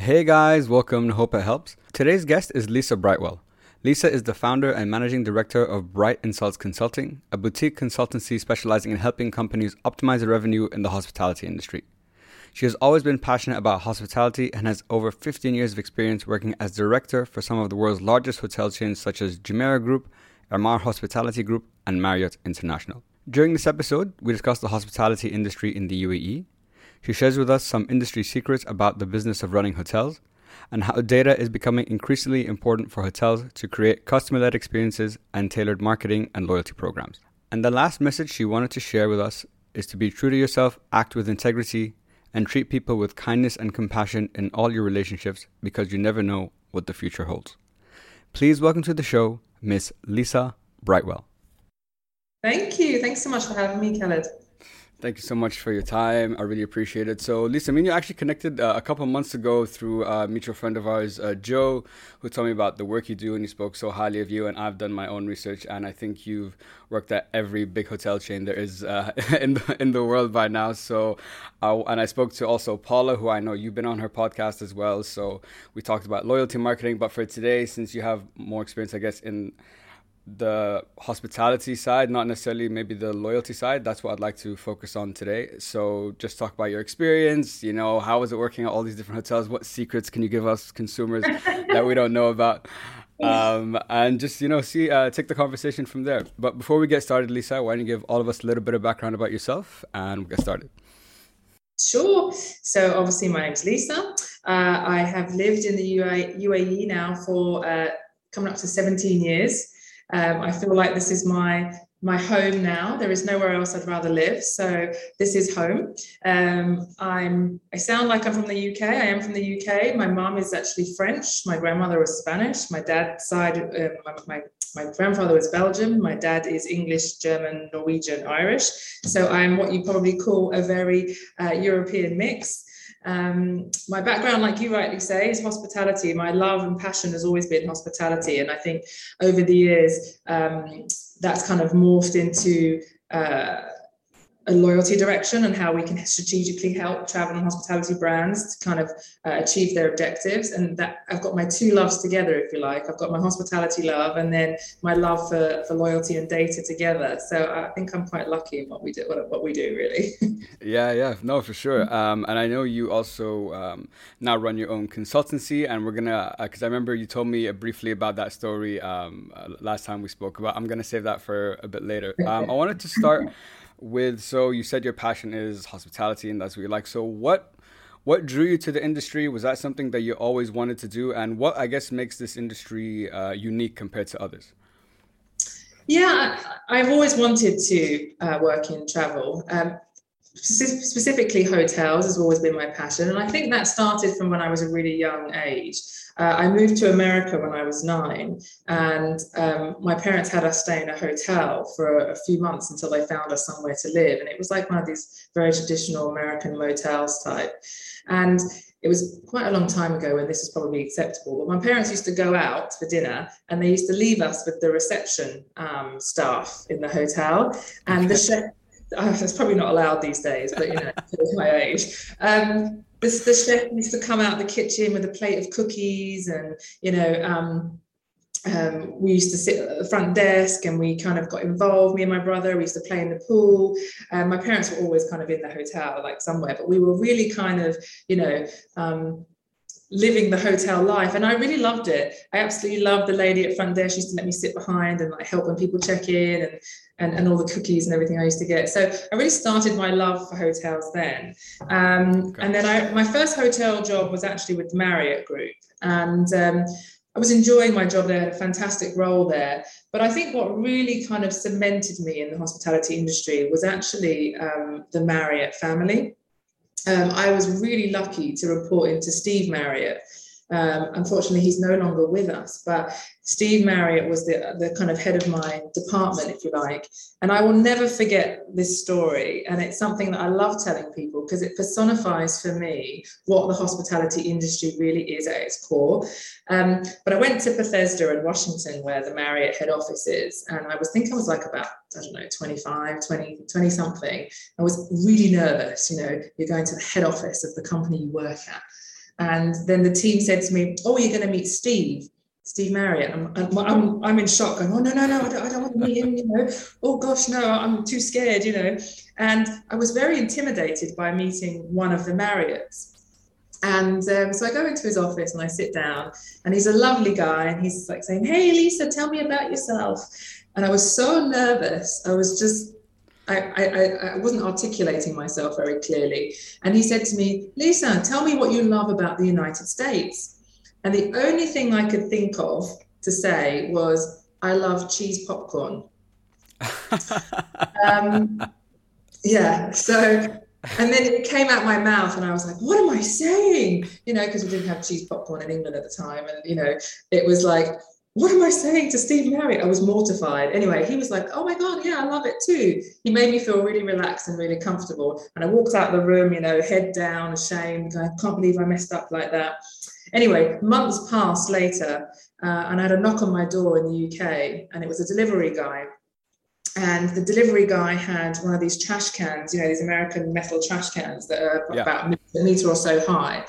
Hey guys, welcome to Hope It Helps. Today's guest is Lisa Brightwell. Lisa is the founder and managing director of Bright Insights Consulting, a boutique consultancy specializing in helping companies optimize their revenue in the hospitality industry. She has always been passionate about hospitality and has over 15 years of experience working as director for some of the world's largest hotel chains such as Jumeirah Group, Emaar Hospitality Group, and Marriott International. During this episode, we discuss the hospitality industry in the UAE, she shares with us some industry secrets about the business of running hotels and how data is becoming increasingly important for hotels to create customer led experiences and tailored marketing and loyalty programs. And the last message she wanted to share with us is to be true to yourself, act with integrity, and treat people with kindness and compassion in all your relationships because you never know what the future holds. Please welcome to the show Miss Lisa Brightwell. Thank you. Thanks so much for having me, Khaled. Thank you so much for your time. I really appreciate it. So, Lisa, I mean, you actually connected uh, a couple months ago through a mutual friend of ours, uh, Joe, who told me about the work you do, and he spoke so highly of you. And I've done my own research, and I think you've worked at every big hotel chain there is uh, in the in the world by now. So, and I spoke to also Paula, who I know you've been on her podcast as well. So, we talked about loyalty marketing. But for today, since you have more experience, I guess in the hospitality side, not necessarily maybe the loyalty side. That's what I'd like to focus on today. So, just talk about your experience. You know, how is it working at all these different hotels? What secrets can you give us consumers that we don't know about? Um, and just you know, see, uh, take the conversation from there. But before we get started, Lisa, why don't you give all of us a little bit of background about yourself, and we'll get started. Sure. So obviously, my name's Lisa. Uh, I have lived in the UAE now for uh, coming up to 17 years. Um, I feel like this is my my home now. There is nowhere else I'd rather live. So this is home. Um, I'm. I sound like I'm from the UK. I am from the UK. My mom is actually French. My grandmother was Spanish. My dad's side. Uh, my, my my grandfather was Belgian. My dad is English, German, Norwegian, Irish. So I'm what you probably call a very uh, European mix. Um, my background, like you rightly say, is hospitality. My love and passion has always been hospitality. And I think over the years, um, that's kind of morphed into uh, a loyalty direction and how we can strategically help travel and hospitality brands to kind of uh, achieve their objectives. And that i've got my two loves together if you like. I've got my hospitality love and then my love for, for loyalty and data together. So i think i'm quite lucky in what we do what, what we do really. Yeah yeah. No for sure. Um, and i know you also um, now run your own consultancy and we're gonna because uh, i remember you told me briefly about that story um, uh, last time we spoke about i'm gonna save that for a bit later. Um, i wanted to start with so you said your passion is hospitality and that's what you like. So what what drew you to the industry? Was that something that you always wanted to do? And what I guess makes this industry uh, unique compared to others? Yeah, I've always wanted to uh, work in travel. Um, specifically hotels has always been my passion and i think that started from when i was a really young age uh, i moved to america when i was nine and um, my parents had us stay in a hotel for a, a, few months until they found us somewhere to live and it was like one of these very traditional american motels type and it was quite a long time ago when this was probably acceptable, but my parents used to go out for dinner and they used to leave us with the reception um, staff in the hotel. And the chef, oh, it's probably not allowed these days, but you know, it's my age. Um, the, chef used to come out the kitchen with a plate of cookies, and you know, um, um, we used to sit at the front desk and we kind of got involved. Me and my brother, we used to play in the pool. Um, my parents were always kind of in the hotel, like somewhere, but we were really kind of, you know, um, living the hotel life and i really loved it. I absolutely loved the lady at front desk. She used to let me sit behind and like help when people check in and, and and all the cookies and everything i used to get. So i really started my love for hotels then. Um, okay. and then i my first hotel job was actually with the marriott group. And um, I was enjoying my job there, had a fantastic role there. But I think what really kind of cemented me in the hospitality industry was actually um, the Marriott family um, I was really lucky to report into Steve Marriott. Um, unfortunately, he's no longer with us, but Steve Marriott was the, the kind of head of my department, if you like. And I will never forget this story. And it's something that I love telling people because it personifies for me what the hospitality industry really is at its core. Um, but I went to Bethesda in Washington, where the Marriott head office is. And I was think I was like about, I don't know, 25, 20, 20 something. I was really nervous. You know, you're going to the head office of the company you work at. And then the team said to me, "Oh, you're going to meet Steve." Steve Marriott. I'm, I'm, I'm in shock, going, oh, no, no, no, I don't, I don't want to meet him, you know. Oh, gosh, no, I'm too scared, you know. And I was very intimidated by meeting one of the Marriotts. And um, so I go into his office and I sit down, and he's a lovely guy, and he's like saying, Hey, Lisa, tell me about yourself. And I was so nervous. I was just, I, I, I wasn't articulating myself very clearly. And he said to me, Lisa, tell me what you love about the United States. And the only thing I could think of to say was, I love cheese popcorn. um, yeah. So, and then it came out my mouth, and I was like, what am I saying? You know, because we didn't have cheese popcorn in England at the time. And, you know, it was like, what am I saying to Steve Marriott? I was mortified. Anyway, he was like, oh my God, yeah, I love it too. He made me feel really relaxed and really comfortable. And I walked out of the room, you know, head down, ashamed. I can't believe I messed up like that. Anyway, months passed later, uh, and I had a knock on my door in the UK, and it was a delivery guy. And the delivery guy had one of these trash cans, you know, these American metal trash cans that are yeah. about a meter or so high.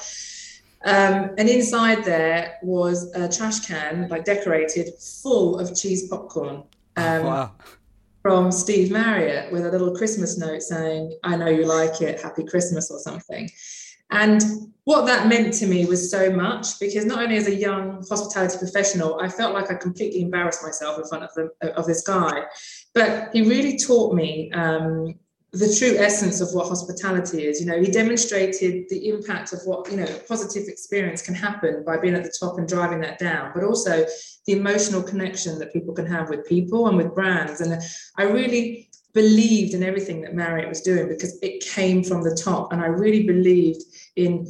Um, and inside there was a trash can, like decorated, full of cheese popcorn. Um, wow. From Steve Marriott with a little Christmas note saying, I know you like it, happy Christmas or something. And what that meant to me was so much because not only as a young hospitality professional, I felt like I completely embarrassed myself in front of, the, of this guy. But he really taught me um, the true essence of what hospitality is. You know, he demonstrated the impact of what, you know, positive experience can happen by being at the top and driving that down, but also the emotional connection that people can have with people and with brands. And I really believed in everything that Marriott was doing because it came from the top. And I really believed in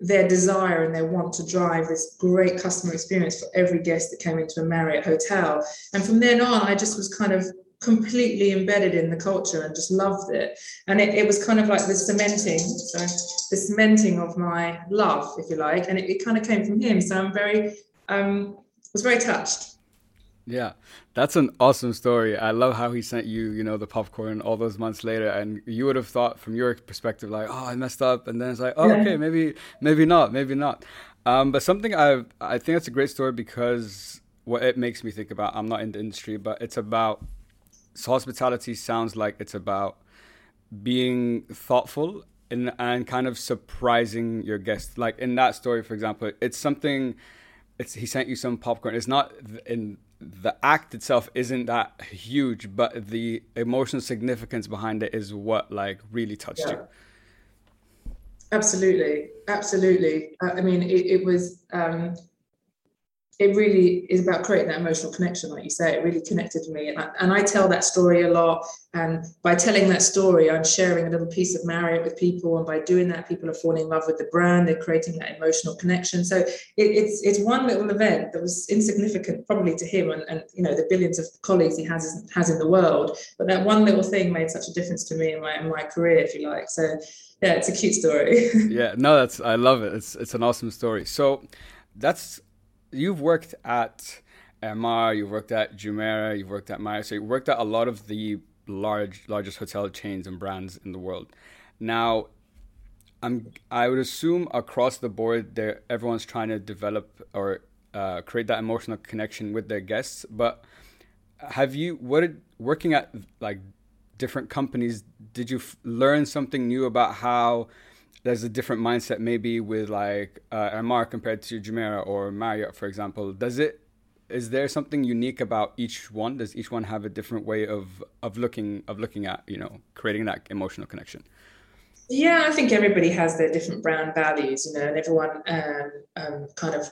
their desire and their want to drive this great customer experience for every guest that came into a Marriott hotel. And from then on, I just was kind of completely embedded in the culture and just loved it. And it, it was kind of like the cementing, so the cementing of my love, if you like. And it, it kind of came from him. So I'm very, um, was very touched. Yeah, that's an awesome story. I love how he sent you, you know, the popcorn all those months later, and you would have thought from your perspective, like, oh, I messed up, and then it's like, oh, yeah. okay, maybe, maybe not, maybe not. Um, but something I, I think that's a great story because what it makes me think about. I'm not in the industry, but it's about hospitality. Sounds like it's about being thoughtful and and kind of surprising your guests. Like in that story, for example, it's something. It's he sent you some popcorn. It's not in the act itself isn't that huge, but the emotional significance behind it is what like really touched yeah. you. Absolutely, absolutely. I mean, it, it was um, it really is about creating that emotional connection, like you say. It really connected to me, and I, and I tell that story a lot. And by telling that story, I'm sharing a little piece of Marriott with people, and by doing that, people are falling in love with the brand. They're creating that emotional connection. So it, it's it's one little event that was insignificant, probably to him, and, and you know the billions of colleagues he has has in the world. But that one little thing made such a difference to me in my in my career, if you like. So yeah, it's a cute story. yeah, no, that's I love it. It's it's an awesome story. So that's you've worked at Emaar, you've worked at Jumeirah, you've worked at Marriott, so you worked at a lot of the large, largest hotel chains and brands in the world. Now, I'm, I would assume across the board, there everyone's trying to develop or uh, create that emotional connection with their guests. But have you, what did, working at like different companies, did you f- learn something new about how there's a different mindset maybe with like uh, Emaar compared to Jumeirah or Marriott, for example. Does it is there something unique about each one? Does each one have a different way of of looking of looking at you know creating that emotional connection? Yeah, I think everybody has their different brand values, you know, and everyone um, um, kind of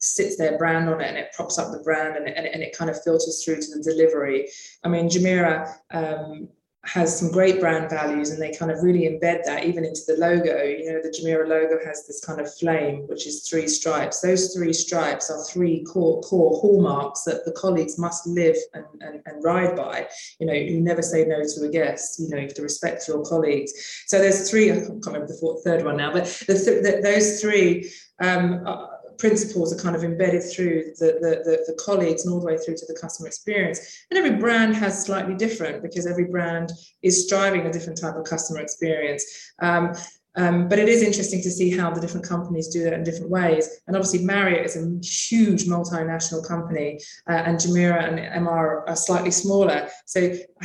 sits their brand on it and it props up the brand and it, and and it kind of filters through to the delivery. I mean, Jumeirah um, has some great brand values and they kind of really embed that even into the logo. You know, the Jumeirah logo has this kind of flame, which is three stripes. Those three stripes are three core, core hallmarks that the colleagues must live and, and, and ride by. You know, you never say no to a guest. You know, you have to respect your colleagues. So there's three, I can't remember the fourth, third one now, but the th- the, those three um, principles are kind of embedded through the, the, the, the, colleagues and all the way through to the customer experience. And every brand has slightly different because every brand is striving a different type of customer experience. Um, Um, but it is interesting to see how the different companies do that in different ways. And obviously, Marriott is a huge multinational company, uh, and Jumeirah and Emaar are slightly smaller. So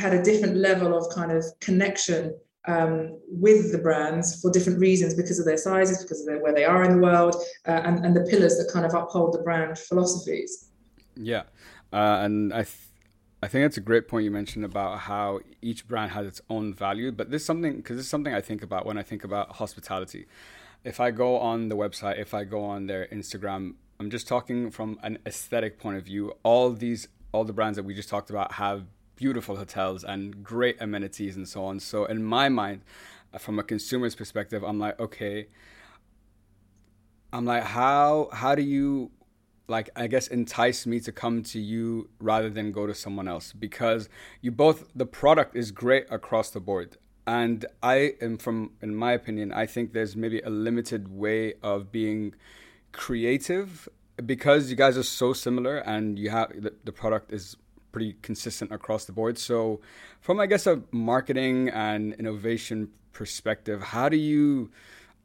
had a different level of kind of connection um, with the brands for different reasons because of their sizes, because of their, where they are in the world, uh, and, and the pillars that kind of uphold the brand philosophies. Yeah. Uh, and I, th- I think that's a great point you mentioned about how each brand has its own value. But this is something, because this is something I think about when I think about hospitality. If I go on the website, if I go on their Instagram, I'm just talking from an aesthetic point of view. All these, all the brands that we just talked about have beautiful hotels and great amenities and so on. So in my mind, uh, from a consumer's perspective, I'm like, okay, I'm like, how how do you like I guess entice me to come to you rather than go to someone else because you both the product is great across the board. And I am from in my opinion, I think there's maybe a limited way of being creative because you guys are so similar and you have the, the product is pretty consistent across the board. So, from I guess a marketing and innovation perspective, how do you,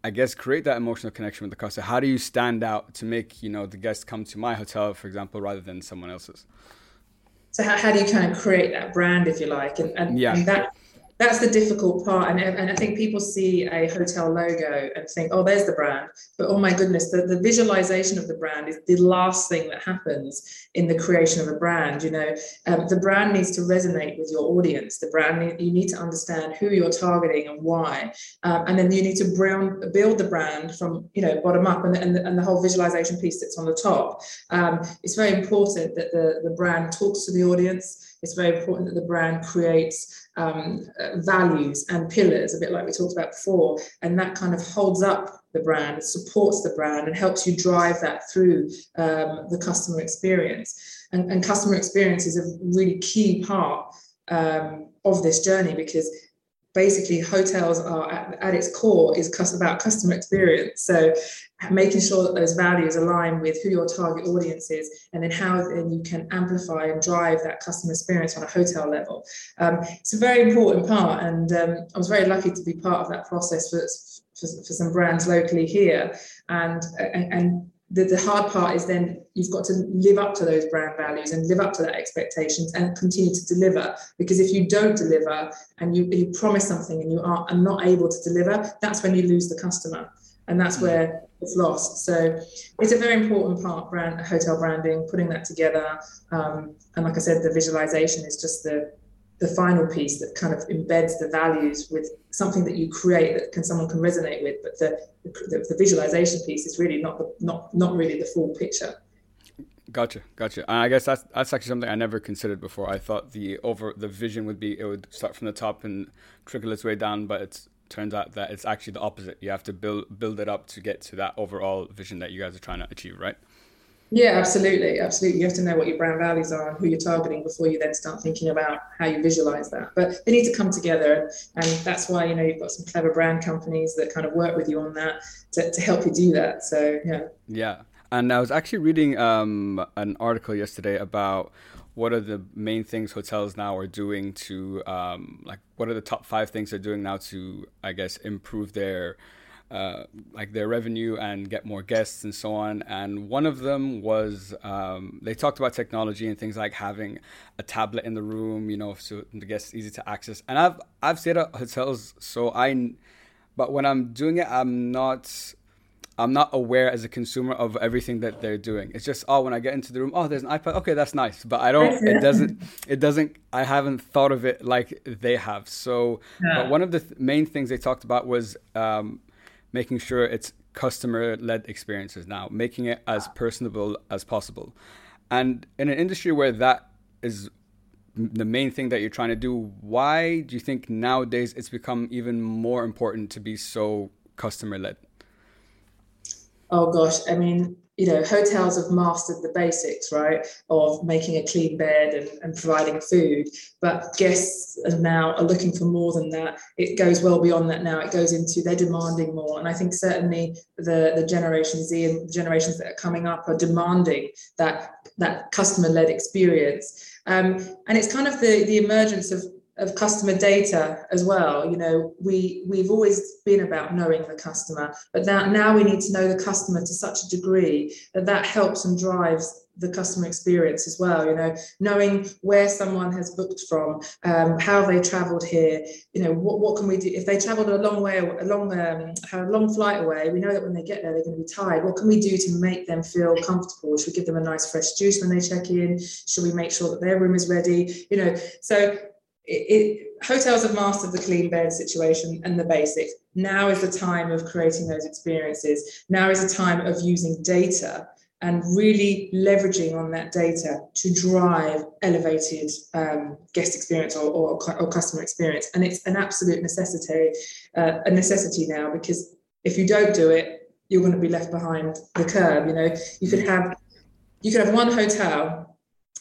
I guess, create that emotional connection with the customer? How do you stand out to make you know the guests come to my hotel, for example, rather than someone else's? So how, how do you kind of create that brand, if you like, and and, yeah. and that that's the difficult part. And, and I think people see a hotel logo and think, oh, there's the brand. But oh my goodness, the, the visualization of the brand is the last thing that happens in the creation of a brand. You know, um, the brand needs to resonate with your audience. The brand, you need to understand who you're targeting and why. Um, and then you need to build the brand from, you know, bottom up and, and, and the whole visualization piece sits on the top. Um, it's very important that the, the brand talks to the audience. It's very important that the brand creates um, values and pillars, a bit like we talked about before, and that kind of holds up the brand, supports the brand, and helps you drive that through um, the customer experience. And, and, customer experience is a really key part um, of this journey because basically hotels are at, at its core is about customer experience. So making sure that those values align with who your target audience is and then how then you can amplify and drive that customer experience on a hotel level. Um, it's a very important part and um, i was very lucky to be part of that process for, for, for some brands locally here. And, and, and the, the hard part is then you've got to live up to those brand values and live up to that expectations and continue to deliver. Because if you don't deliver and you, you promise something and you are, are not able to deliver that's when you lose the customer. And that's mm. where it's lost. So it's a very important part brand hotel branding putting that together. Um, and like i said the visualization is just the the final piece that kind of embeds the values with something that you create that can someone can resonate with but the the, the visualization piece is really not the not not really the full picture Gotcha, gotcha. I guess that's that's actually something I never considered before. I thought the over the vision would be it would start from the top and trickle its way down, but it turns out that it's actually the opposite. You have to build build it up to get to that overall vision that you guys are trying to achieve, right? Yeah, absolutely, absolutely. You have to know what your brand values are and who you're targeting before you then start thinking about how you visualize that. But they need to come together, and that's why you know you've got some clever brand companies that kind of work with you on that to, to help you do that. So yeah. Yeah, and I was actually reading um, an article yesterday about what are the main things hotels now are doing to um, like what are the top five things they're doing now to I guess improve their uh, like their revenue and get more guests and so on. And one of them was um, they talked about technology and things like having a tablet in the room, you know, so the guests easy to access. And I've I've stayed at hotels, so I, but when I'm doing it, I'm not. I'm not aware as a consumer of everything that they're doing. It's just oh, when I get into the room, oh, there's an iPad. Okay, that's nice, but I don't. It doesn't. It doesn't. I haven't thought of it like they have. So, yeah. but one of the th- main things they talked about was um, making sure it's customer led experiences now, making it as personable as possible. And in an industry where that is the main thing that you're trying to do, why do you think nowadays it's become even more important to be so customer led? Oh gosh, I mean, you know, hotels have mastered the basics, right, of making a clean bed and, and providing food. But guests are now are looking for more than that. It goes well beyond that now. It goes into they're demanding more. And I think certainly the, the Generation Z and generations that are coming up are demanding that that customer-led experience. Um, and it's kind of the, the emergence of of customer data as well. You know, we we've always been about knowing the customer, but now now we need to know the customer to such a degree that that helps and drives the customer experience as well. You know knowing where someone has booked from um, how they traveled here you know what, what can we do? If they traveled a long way a long um, a long flight away we know that when they get there they're going to be tired. What can we do to make them feel comfortable? Should we give them a nice fresh juice when they check in? Should we make sure that their room is ready? You know so it, it, hotels have mastered the clean bed situation and the basics. Now is the time of creating those experiences. Now is the time of using data and really leveraging on that data to drive elevated um, guest experience or, or, or, customer experience. And it's an absolute necessity, uh, a necessity now because if you don't do it, you're going to be left behind the curve. You know, you could have you could have one hotel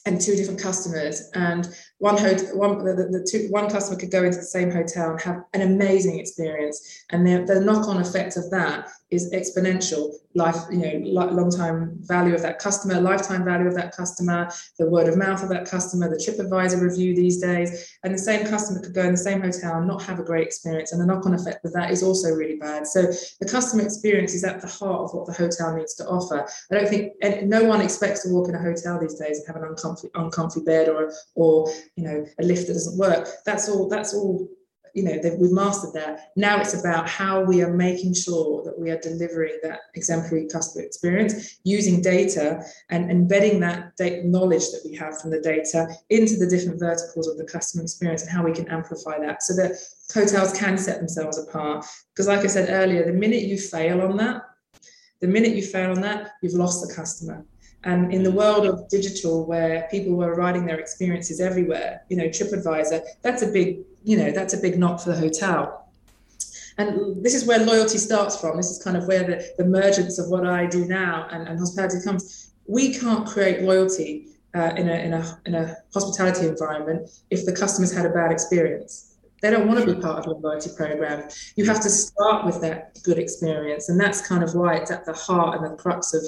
and two different customers and one hotel one the, the two one customer could go into the same hotel and have an amazing experience. And the, the knock-on effect of that is exponential life you know long time value of that customer lifetime value of that customer the word of mouth of that customer the tripadvisor review these days. And the same customer could go in the same hotel and not have a great experience. And the knock-on effect of that is also really bad. So the customer experience is at the heart of what the hotel needs to offer. I don't think and no one expects to walk in a hotel these days and have an uncomfy uncomfy bed or or you know a lift that doesn't work. That's all that's all you know we've mastered that. Now it's about how we are making sure that we are delivering that exemplary customer experience using data and embedding that knowledge that we have from the data into the different verticals of the customer experience and how we can amplify that so that hotels can set themselves apart. Because like i said earlier the minute you fail on that the minute you fail on that you've lost the customer and in the world of digital, where people were writing their experiences everywhere, you know, TripAdvisor, that's a big, you know, that's a big knock for the hotel. And this is where loyalty starts from. This is kind of where the, the emergence of what I do now and, and hospitality comes. We can't create loyalty uh, in, a, in, a, in a hospitality environment if the customers had a bad experience. They don't want to be part of your loyalty program. You have to start with that good experience. And that's kind of why it's at the heart and the crux of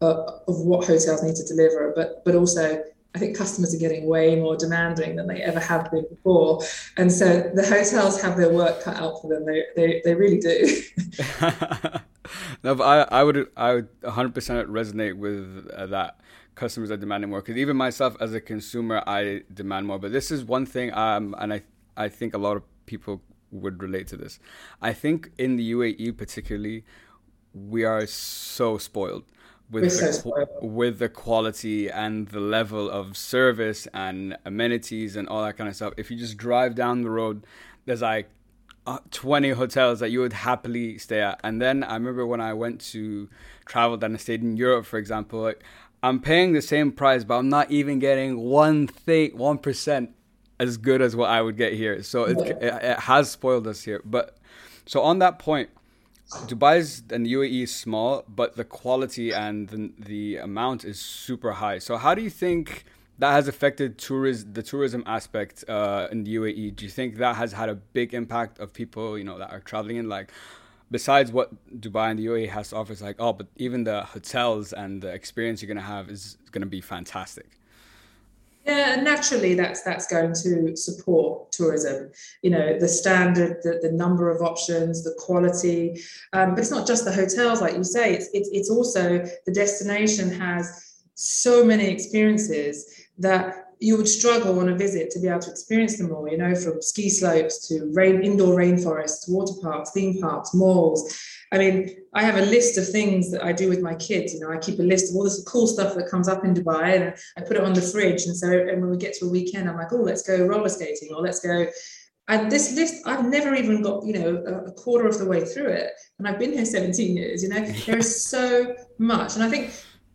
uh, of what hotels need to deliver, but but also I think customers are getting way more demanding than they ever have been before, and so the hotels have their work cut out for them. They they, they really do. no, I I would I would 100% resonate with uh, that. Customers are demanding more because even myself as a consumer, I demand more. But this is one thing, um, and I I think a lot of people would relate to this. I think in the UAE particularly, we are so spoiled with the, with the quality and the level of service and amenities and all that kind of stuff. If you just drive down the road, there's like uh, 20 hotels that you would happily stay at. And then I remember when I went to travel and I stayed in Europe, for example, like I'm paying the same price, but I'm not even getting one thing, one percent as good as what I would get here. So it, it, it has spoiled us here. But so on that point, Dubai's and the UAE is small, but the quality and the, the amount is super high. So how do you think that has affected tourism, the tourism aspect uh, in the UAE? Do you think that has had a big impact of people, you know, that are traveling in? Like, besides what Dubai and the UAE has to offer, it's like, oh, but even the hotels and the experience you're gonna have is gonna be fantastic. Yeah, naturally, that's that's going to support tourism. You know, the standard, the, the number of options, the quality. Um, but it's not just the hotels, like you say. It's it's it's also the destination has so many experiences that you would struggle on a visit to be able to experience them all. You know, from ski slopes to rain, indoor rainforests, water parks, theme parks, malls I mean, I have a list of things that I do with my kids. You know, I keep a list of all this cool stuff that comes up in Dubai and I put it on the fridge. And so and when we get to a weekend, I'm like, oh, let's go roller skating or let's go. And this list, I've never even got, you know, a, quarter of the way through it. And I've been here 17 years, you know, there is so much. And I think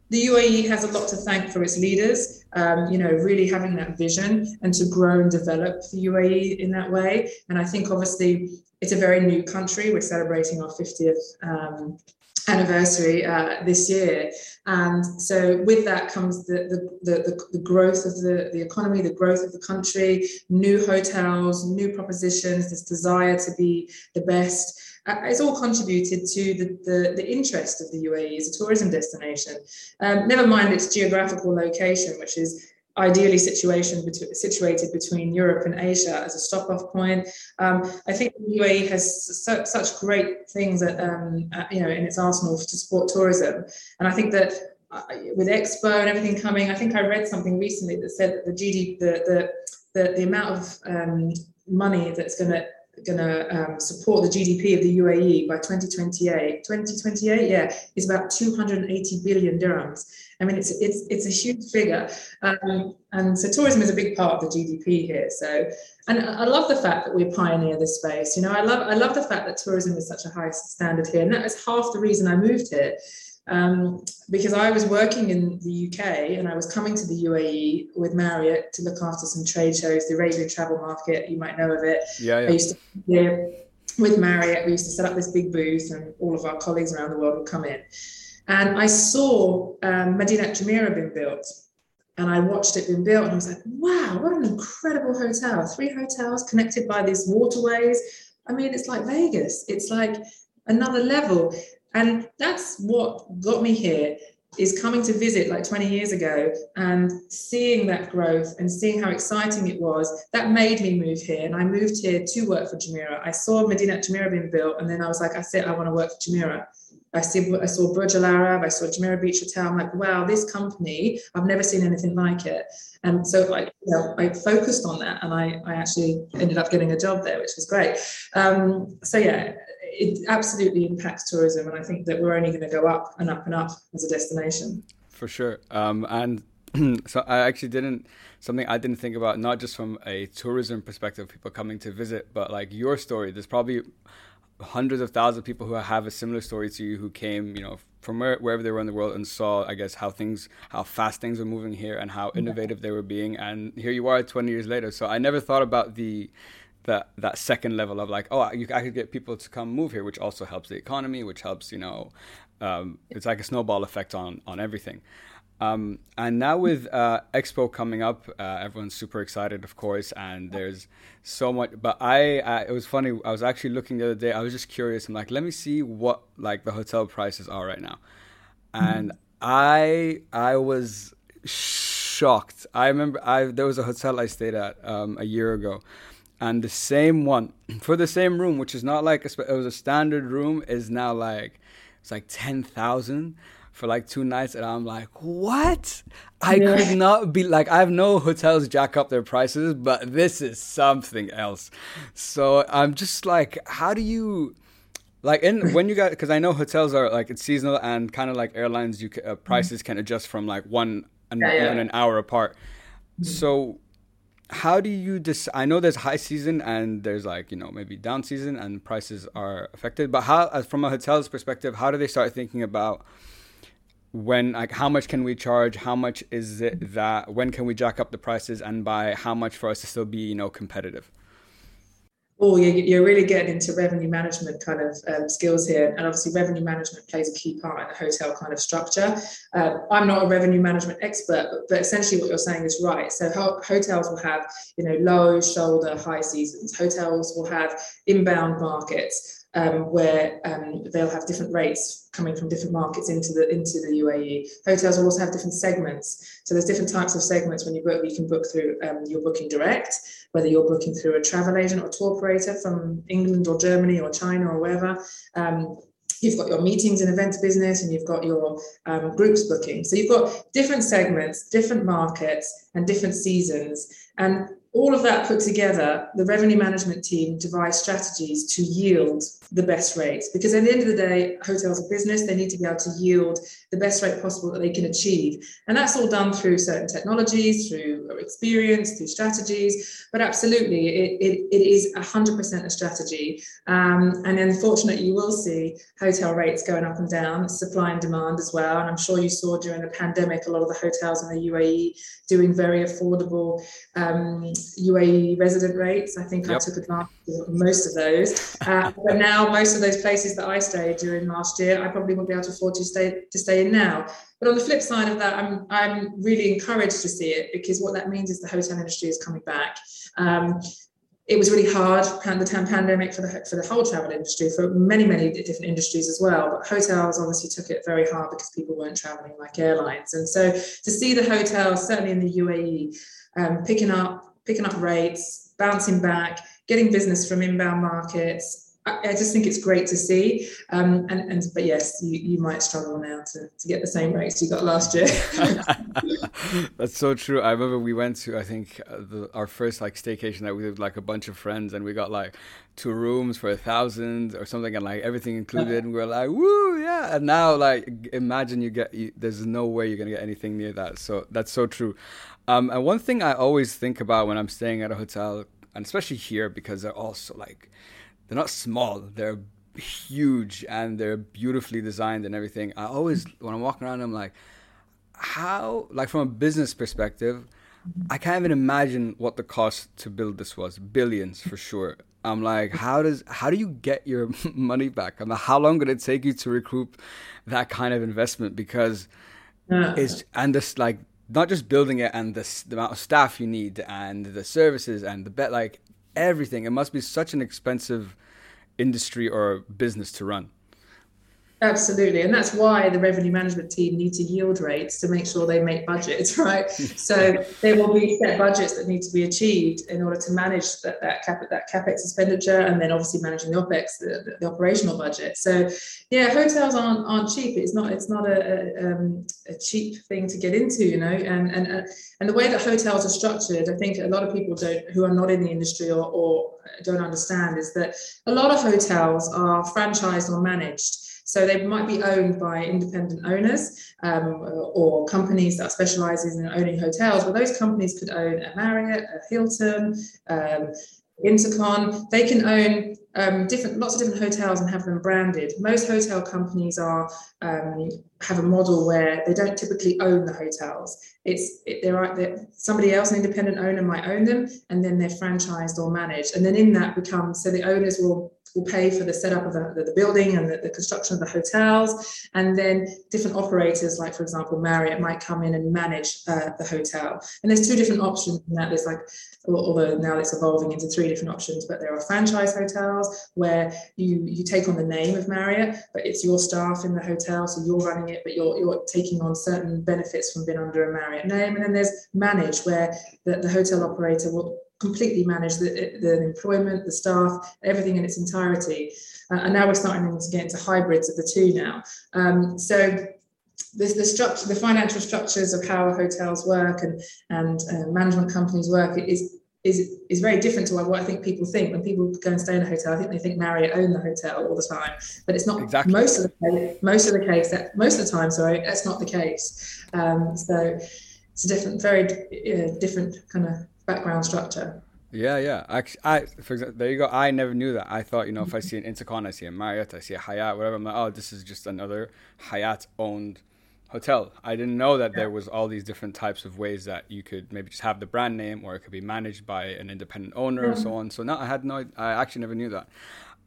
the UAE has a lot to thank for its leaders, um, you know, really having that vision and to grow and develop the UAE in that way. And I think obviously it's a very new country. We're celebrating our 50th um, anniversary uh, this year. And so with that comes the, the, the, the, growth of the, the economy, the growth of the country, new hotels, new propositions, this desire to be the best. Uh, it's all contributed to the, the, the, interest of the UAE as a tourism destination. Um, never mind its geographical location, which is ideally situation situated between Europe and Asia as a stop-off point. Um, I think the UAE has such great things that, um, uh, you know in its arsenal to support tourism, and I think that uh, with Expo and everything coming, I think I read something recently that said that the GDP, the the the, the amount of um, money that's going to going to um, support the GDP of the UAE by 2028. 2028, yeah, is about 280 billion dirhams. I mean, it's it's it's a huge figure, um, and so tourism is a big part of the GDP here. So, and I love the fact that we pioneer this space. You know, I love I love the fact that tourism is such a high standard here, and that is half the reason I moved here. Um, because I was working in the UK and I was coming to the UAE with Marriott to look after some trade shows, the Arabian travel market, you might know of it. Yeah, yeah. I used to yeah, with Marriott, we used to set up this big booth and all of our colleagues around the world would come in. And I saw um, Madinat Jumeirah being built and I watched it being built and I was like, wow, what an incredible hotel. Three hotels connected by these waterways. I mean, it's like Vegas. It's like another level. And that's what got me here is coming to visit like 20 years ago and seeing that growth and seeing how exciting it was that made me move here and i moved here to work for Jumeirah i saw Madinat Jumeirah being built and then i was like i said i want to work for Jumeirah I, see, I saw Burj Al Arab, I saw Jumeirah Beach Hotel. I'm like, wow, this company, I've never seen anything like it. And so like, you know, I focused on that and I, I actually ended up getting a job there, which was great. Um, so yeah, it absolutely impacts tourism. And I think that we're only going to go up and up and up as a destination. For sure. Um, and so I actually didn't something I didn't think about not just from a tourism perspective, people coming to visit, but like your story. There's probably hundreds of thousands of people who have a similar story to you who came, you know, from where, wherever they were in the world and saw, I guess, how things, how fast things were moving here and how innovative yeah. they were being. And here you are 20 years later. So I never thought about the, that that second level of like, oh, you, I could get people to come move here, which also helps the economy, which helps, you know, um, it's like a snowball effect on on everything. Um, and now with uh, Expo coming up, uh, everyone's super excited, of course, and there's so much. But I, uh, it was funny. I was actually looking the other day. I was just curious. I'm like, let me see what like the hotel prices are right now, and mm-hmm. I, I was shocked. I remember I there was a hotel I stayed at um, a year ago, and the same one for the same room, which is not like a, it was a standard room, is now like it's like ten thousand for like two nights, and I'm like, what? I yeah. could not be like, I have no hotels jack up their prices, but this is something else. So I'm just like, how do you? Like in when you got because I know hotels are like it's seasonal and kind of like airlines you uh, prices can adjust from like one and, yeah, yeah. an hour apart. Mm-hmm. So how do you dis- i know there's high season and there's like you know maybe down season and prices are affected but how as from a hotel's perspective how do they start thinking about when like how much can we charge? How much is it that when can we jack up the prices and by how much for us to still be you know competitive oh you're really getting into revenue management kind of um, skills here and obviously revenue management plays a key part in the hotel kind of structure uh, i'm not a revenue management expert but, but, essentially what you're saying is right so ho- hotels will have you know low shoulder high seasons hotels will have inbound markets um, where um, they'll have different rates coming from different markets into the into the UAE. Hotels will also have different segments. So there's different types of segments when you book. You can book through um, your booking direct, whether you're booking through a travel agent or tour operator from England or Germany or China or wherever. Um, you've got your meetings and events business and you've got your um, groups booking. So you've got different segments, different markets, and different seasons. And all of that put together, the revenue management team devise strategies to yield the best rates. Because at the end of the day, hotels are business, they need to be able to yield the best rate possible that they can achieve. And that's all done through certain technologies, through experience, through strategies. But absolutely, it, it, it is 100% a strategy. Um, and unfortunately, you will see hotel rates going up and down, supply and demand as well. And I'm sure you saw during the pandemic, a lot of the hotels in the UAE doing very affordable um, UAE resident rates. I think yep. I took advantage of most of those. Uh, but now most of those places that I stayed during last year, I probably won't be able to afford to stay to stay in now. But on the flip side of that, I'm I'm really encouraged to see it because what that means is the hotel industry is coming back. Um, it was really hard the pandemic for the for the whole travel industry for many many different industries as well but hotels obviously took it very hard because people weren't traveling like airlines and so to see the hotels certainly in the UAE um, picking up picking up rates bouncing back getting business from inbound markets I, just think it's great to see. Um, and, and but yes, you, you might struggle now to, to get the same rates you got last year. That's so true. I remember we went to I think uh, the, our first like staycation that we did like a bunch of friends, and we got like two rooms for a thousand or something, and like everything included. And we were like, woo, yeah. And now like imagine you get you, there's no way you're gonna get anything near that. So that's so true. Um, and one thing I always think about when I'm staying at a hotel, and especially here because they're also like they're not small. They're huge and they're beautifully designed and everything. I always when I'm walking around, I'm like, how? Like from a business perspective, I can't even imagine what the cost to build this was. Billions for sure. I'm like, how does how do you get your money back? I'm like, how long did it take you to recoup that kind of investment? Because yeah. it's and this like not just building it and the, the amount of staff you need and the services and the bet like everything. It must be such an expensive industry or business to run. Absolutely. And that's why the revenue management team need to yield rates to make sure they make budgets, right? so there will be set budgets that need to be achieved in order to manage that, that, cap, that capex expenditure and then obviously managing the OPEX, the, the, operational budget. So yeah, hotels aren't, aren't cheap. It's not, it's not a, a, um, a cheap thing to get into, you know, and, and, uh, and the way that hotels are structured, I think a lot of people don't, who are not in the industry or, or don't understand is that a lot of hotels are franchised or managed. So they might be owned by independent owners um, or companies that specialize in owning hotels. Well, those companies could own a Marriott, a Hilton, um, Intercon. They can own um, different, lots of different hotels and have them branded. Most hotel companies are um, have a model where they don't typically own the hotels. It's it, they're, they're, somebody else, an independent owner, might own them, and then they're franchised or managed. And then in that becomes so the owners will will pay for the setup of the, the building and the, the, construction of the hotels. And then different operators, like for example, Marriott, might come in and manage uh, the hotel. And there's two different options in that. There's like, although now it's evolving into three different options, but there are franchise hotels where you you take on the name of Marriott, but it's your staff in the hotel, so you're running it, but you're you're taking on certain benefits from being under a Marriott name. And then there's managed, where the, the hotel operator will completely manage the, the employment, the staff, everything in its entirety. Uh, and now we're starting to get into hybrids of the two now. Um, so the, the structure, the financial structures of how hotels work and and uh, management companies work is is is very different to what I think people think when people go and stay in a hotel. I think they think Marriott own the hotel all the time, but it's not exactly. most of the most of the case. That most of the time, sorry, that's not the case. Um, so it's a different, very uh, different kind of background structure. Yeah, yeah. I, I, for example, there you go. I never knew that. I thought, you know, if I see an Intercon, I see a Marriott, I see a Hyatt, whatever. I'm like, oh, this is just another Hyatt-owned hotel. I didn't know that there was all these different types of ways that you could maybe just have the brand name, or it could be managed by an independent owner, and so on. So now I had no, I actually never knew that.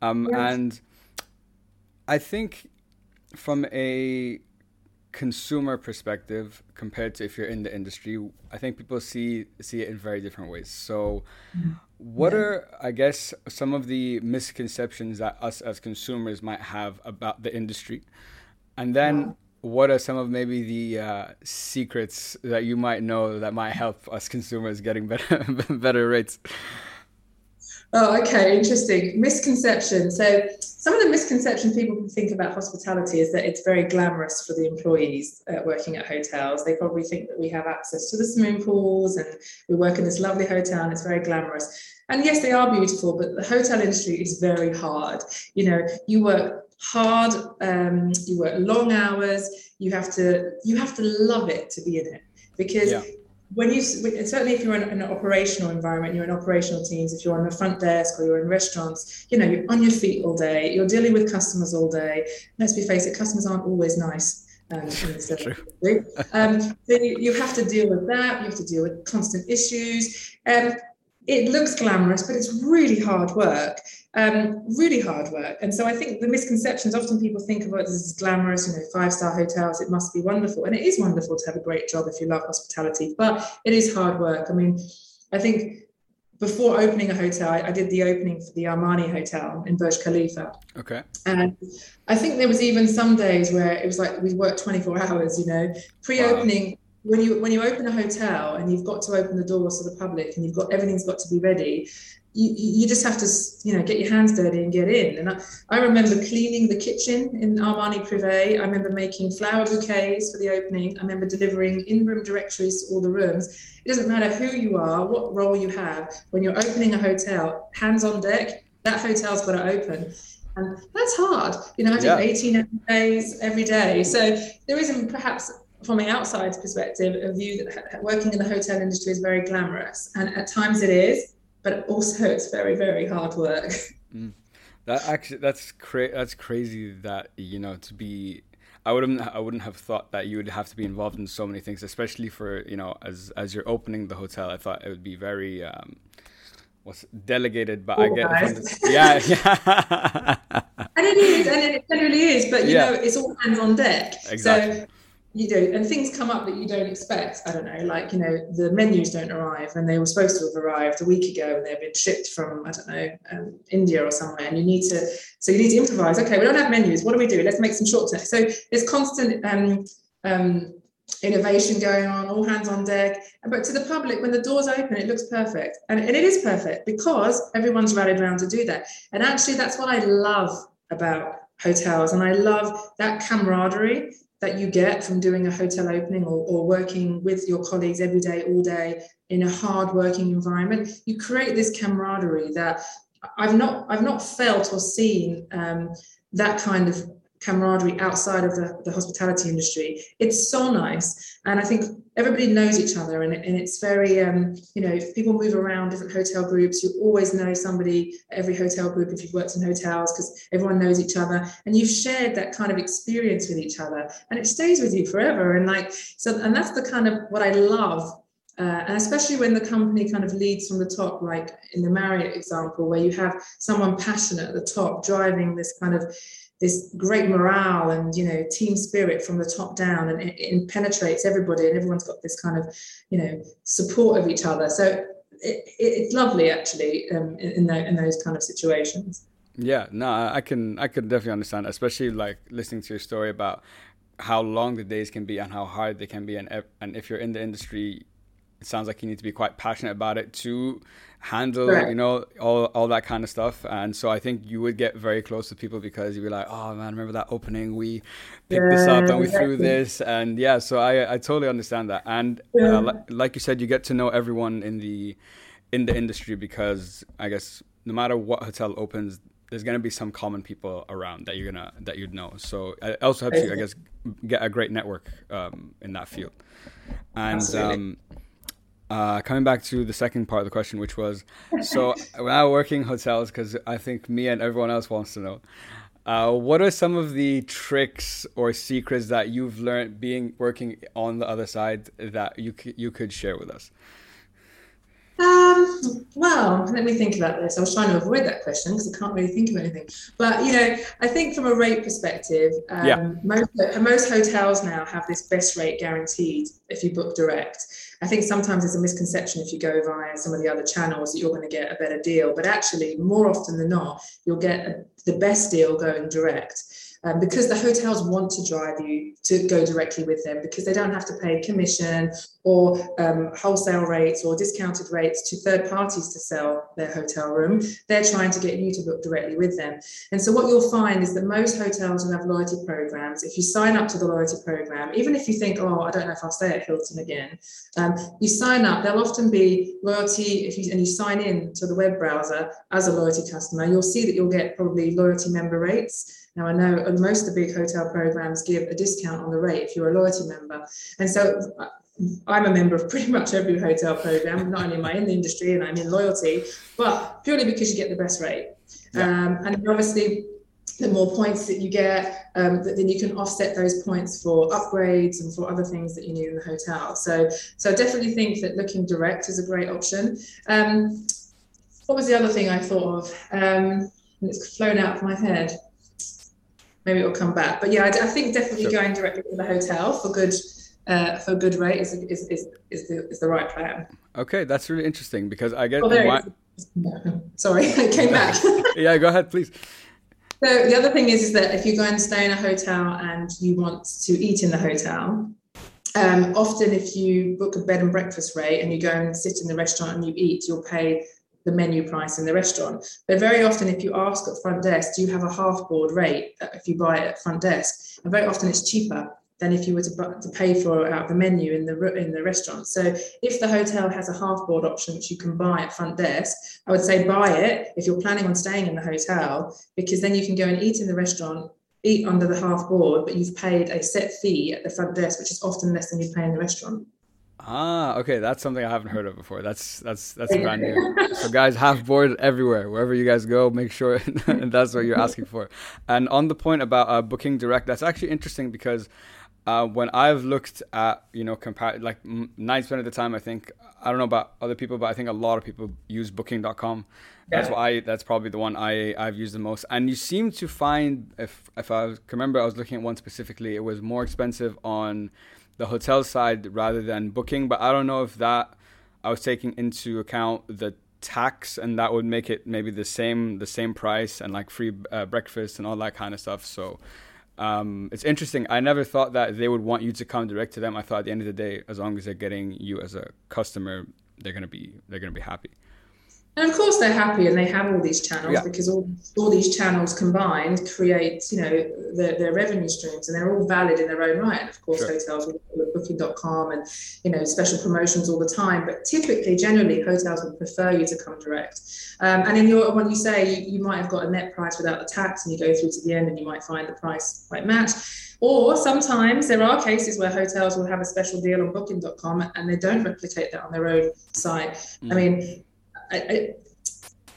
Um, yes. And I think from a consumer perspective compared to if you're in the industry i think people see see it in very different ways so what yeah. are i guess some of the misconceptions that us as consumers might have about the industry and then yeah. what are some of maybe the uh, secrets that you might know that might help us consumers getting better better rates Oh, okay, interesting. Misconception. So, some of the misconceptions people can think about hospitality is that it's very glamorous for the employees uh, working at hotels. They probably think that we have access to the swimming pools and we work in this lovely hotel and it's very glamorous. And yes, they are beautiful, but the hotel industry is very hard. You know, you work hard, um, you work long hours. You have to you have to love it to be in it because. Yeah when you certainly if you're in an operational environment you're in operational teams if you're on the front desk or you're in restaurants you know you're on your feet all day you're dealing with customers all day. Let's be face it customers aren't always nice um, um, so you, you, have to deal with that you have to deal with constant issues. Um, it looks glamorous, but it's really hard work, um, really hard work. And so I think the misconceptions often people think about this as glamorous, you know, five star hotels, it must be wonderful. And it is wonderful to have a great job if you love hospitality, but it is hard work. I mean, I think before opening a hotel, I, I, did the opening for the Armani Hotel in Burj Khalifa. Okay. And I think there was even some days where it was like we worked 24 hours, you know, pre-opening. Wow. When you when you open a hotel and you've got to open the doors to the public and you've got everything's got to be ready, you, you just have to you know get your hands dirty and get in. And I, I remember cleaning the kitchen in Armani Privé. I remember making flower bouquets for the opening. I remember delivering in-room directories to all the rooms. It doesn't matter who you are what role you have when you're opening a hotel hands on deck that hotel's got to open. And that's hard. You know I do yeah. 18 days every day. So there isn't perhaps from an outside's perspective a view that working in the hotel industry is very glamorous and at times it is but also it's very very hard work. Mm. That actually that's cra- that's crazy that you know to be I wouldn't I wouldn't have thought that you would have to be involved in so many things, especially for you know as as you're opening the hotel. I thought it would be very um, what's delegated, but I get yeah yeah. and it is, and it generally is, but you yeah. know it's all hands on deck. Exactly. So you know, and things come up that you don't expect. I don't know, like, you know, the menus don't arrive and they were supposed to have arrived a week ago and they've been shipped from, I don't know, um, India or somewhere. And you need to, so you need to improvise. Okay, we don't have menus. What do we do? Let's make some short terms. So there's constant um, um, innovation going on, all hands on deck. But to the public, when the doors open, it looks perfect. And, and it is perfect because everyone's rallied around to do that. And actually, that's what I love about hotels. And I love that camaraderie that you get from doing a hotel opening or, or working with your colleagues every day, all day in a hard working environment, you create this camaraderie that I've not I've not felt or seen um, that kind of camaraderie outside of the, the hospitality industry. It's so nice. And I think everybody knows each other and, and it's very, um, you know, if people move around different hotel groups, you always know somebody every hotel group if you've worked in hotels because everyone knows each other and you've shared that kind of experience with each other and it stays with you forever. And like, so, and that's the kind of what I love uh, and especially when the company kind of leads from the top, like in the Marriott example, where you have someone passionate at the top driving this kind of this great morale and you know team spirit from the top down and it, it penetrates everybody and everyone's got this kind of you know support of each other. So it, it's lovely actually um, in, in, the, in those kind of situations. Yeah no i can i can definitely understand especially like listening to your story about how long the days can be and how hard they can be and, and if you're in the industry it sounds like you need to be quite passionate about it to handle you know all, all that kind of stuff. And so i think you would get very close to people because you'd be like oh man remember that opening? We picked yeah, this up and we exactly. threw this. And yeah so i i totally understand that. And yeah. uh, like you said you get to know everyone in the in the industry because i guess no matter what hotel opens there's going to be some common people around that you're gonna that you'd know. So it also helps you i guess get a great network um, in that field. And um, uh, coming back to the second part of the question, which was so when I working hotels, because I think me and everyone else wants to know, uh, what are some of the tricks or secrets that you've learned being working on the other side that you you could share with us? Um, well, let me think about this. I was trying to avoid that question because I can't really think of anything. But you know, I think from a rate perspective, um, yeah. most most hotels now have this best rate guaranteed if you book direct. I think sometimes it's a misconception if you go via some of the other channels that you're going to get a better deal, but actually, more often than not, you'll get the best deal going direct um, because the hotels want to drive you to go directly with them because they don't have to pay commission or um, wholesale rates or discounted rates to third parties to sell their hotel room. They're trying to get you to book directly with them. And so what you'll find is that most hotels will have loyalty programs. If you sign up to the loyalty program, even if you think, oh, I don't know if I'll stay at Hilton again, um, you sign up. There'll often be loyalty if you and you sign in to the web browser as a loyalty customer. You'll see that you'll get probably loyalty member rates. Now, I know most of the big hotel programs give a discount on the rate if you're a loyalty member. And so uh, I'm a member of pretty much every hotel program, not only am I in the industry and I'm in loyalty, but purely because you get the best rate. Yeah. Um, and obviously, the more points that you get, um, then you can offset those points for upgrades and for other things that you need in the hotel. So, so I definitely think that looking direct is a great option. Um, what was the other thing I thought of? Um, it's flown out of my head maybe it'll come back. But yeah, I, I think definitely sure. going directly to the hotel for good uh, for a good rate is, is, is, is, the, is the right plan. Okay, that's really interesting because I get. Oh, why... Sorry, I came back. yeah, go ahead, please. So the other thing is, is that if you go and stay in a hotel and you want to eat in the hotel, um, often if you book a bed and breakfast rate and you go and sit in the restaurant and you eat, you'll pay the menu price in the restaurant. But very often, if you ask at front desk, do you have a half board rate if you buy it at front desk? And very often it's cheaper than if you were to, to pay for out the menu in the in the restaurant. So if the hotel has a half board option which you can buy at front desk, I would say buy it if you're planning on staying in the hotel because then you can go and eat in the restaurant, eat under the half board, but you've paid a set fee at the front desk, which is often less than you pay in the restaurant. Ah, okay, that's something I haven't heard of before. That's that's that's brand new. So, guys, half board everywhere, wherever you guys go, make sure that's what you're asking for. And on the point about uh, booking direct, that's actually interesting because uh, when I've looked at, you know, compare like ninety percent of the time, I think I don't know about other people, but I think a lot of people use Booking.com. That's yeah. why I. That's probably the one I I've used the most. And you seem to find, if if I can remember, I was looking at one specifically. It was more expensive on the hotel side rather than Booking, but I don't know if that I was taking into account the tax and that would make it maybe the same the same price and like free uh, breakfast and all that kind of stuff. So um, it's interesting. I never thought that they would want you to come direct to them. I thought at the end of the day, as long as they're getting you as a customer, they're gonna be they're gonna be happy. And of course, they're happy and they have all these channels yeah. because all, all these channels combined create, you know, their, their revenue streams and they're all valid in their own right. And of course, sure. hotels with booking.com and, you know, special promotions all the time. But typically, generally, hotels would prefer you to come direct. Um, and in your, when you say you, you might have got a net price without the tax and you go through to the end and you might find the price quite match. Or sometimes there are cases where hotels will have a special deal on booking.com and they don't replicate that on their own site. Mm. I mean, I, I,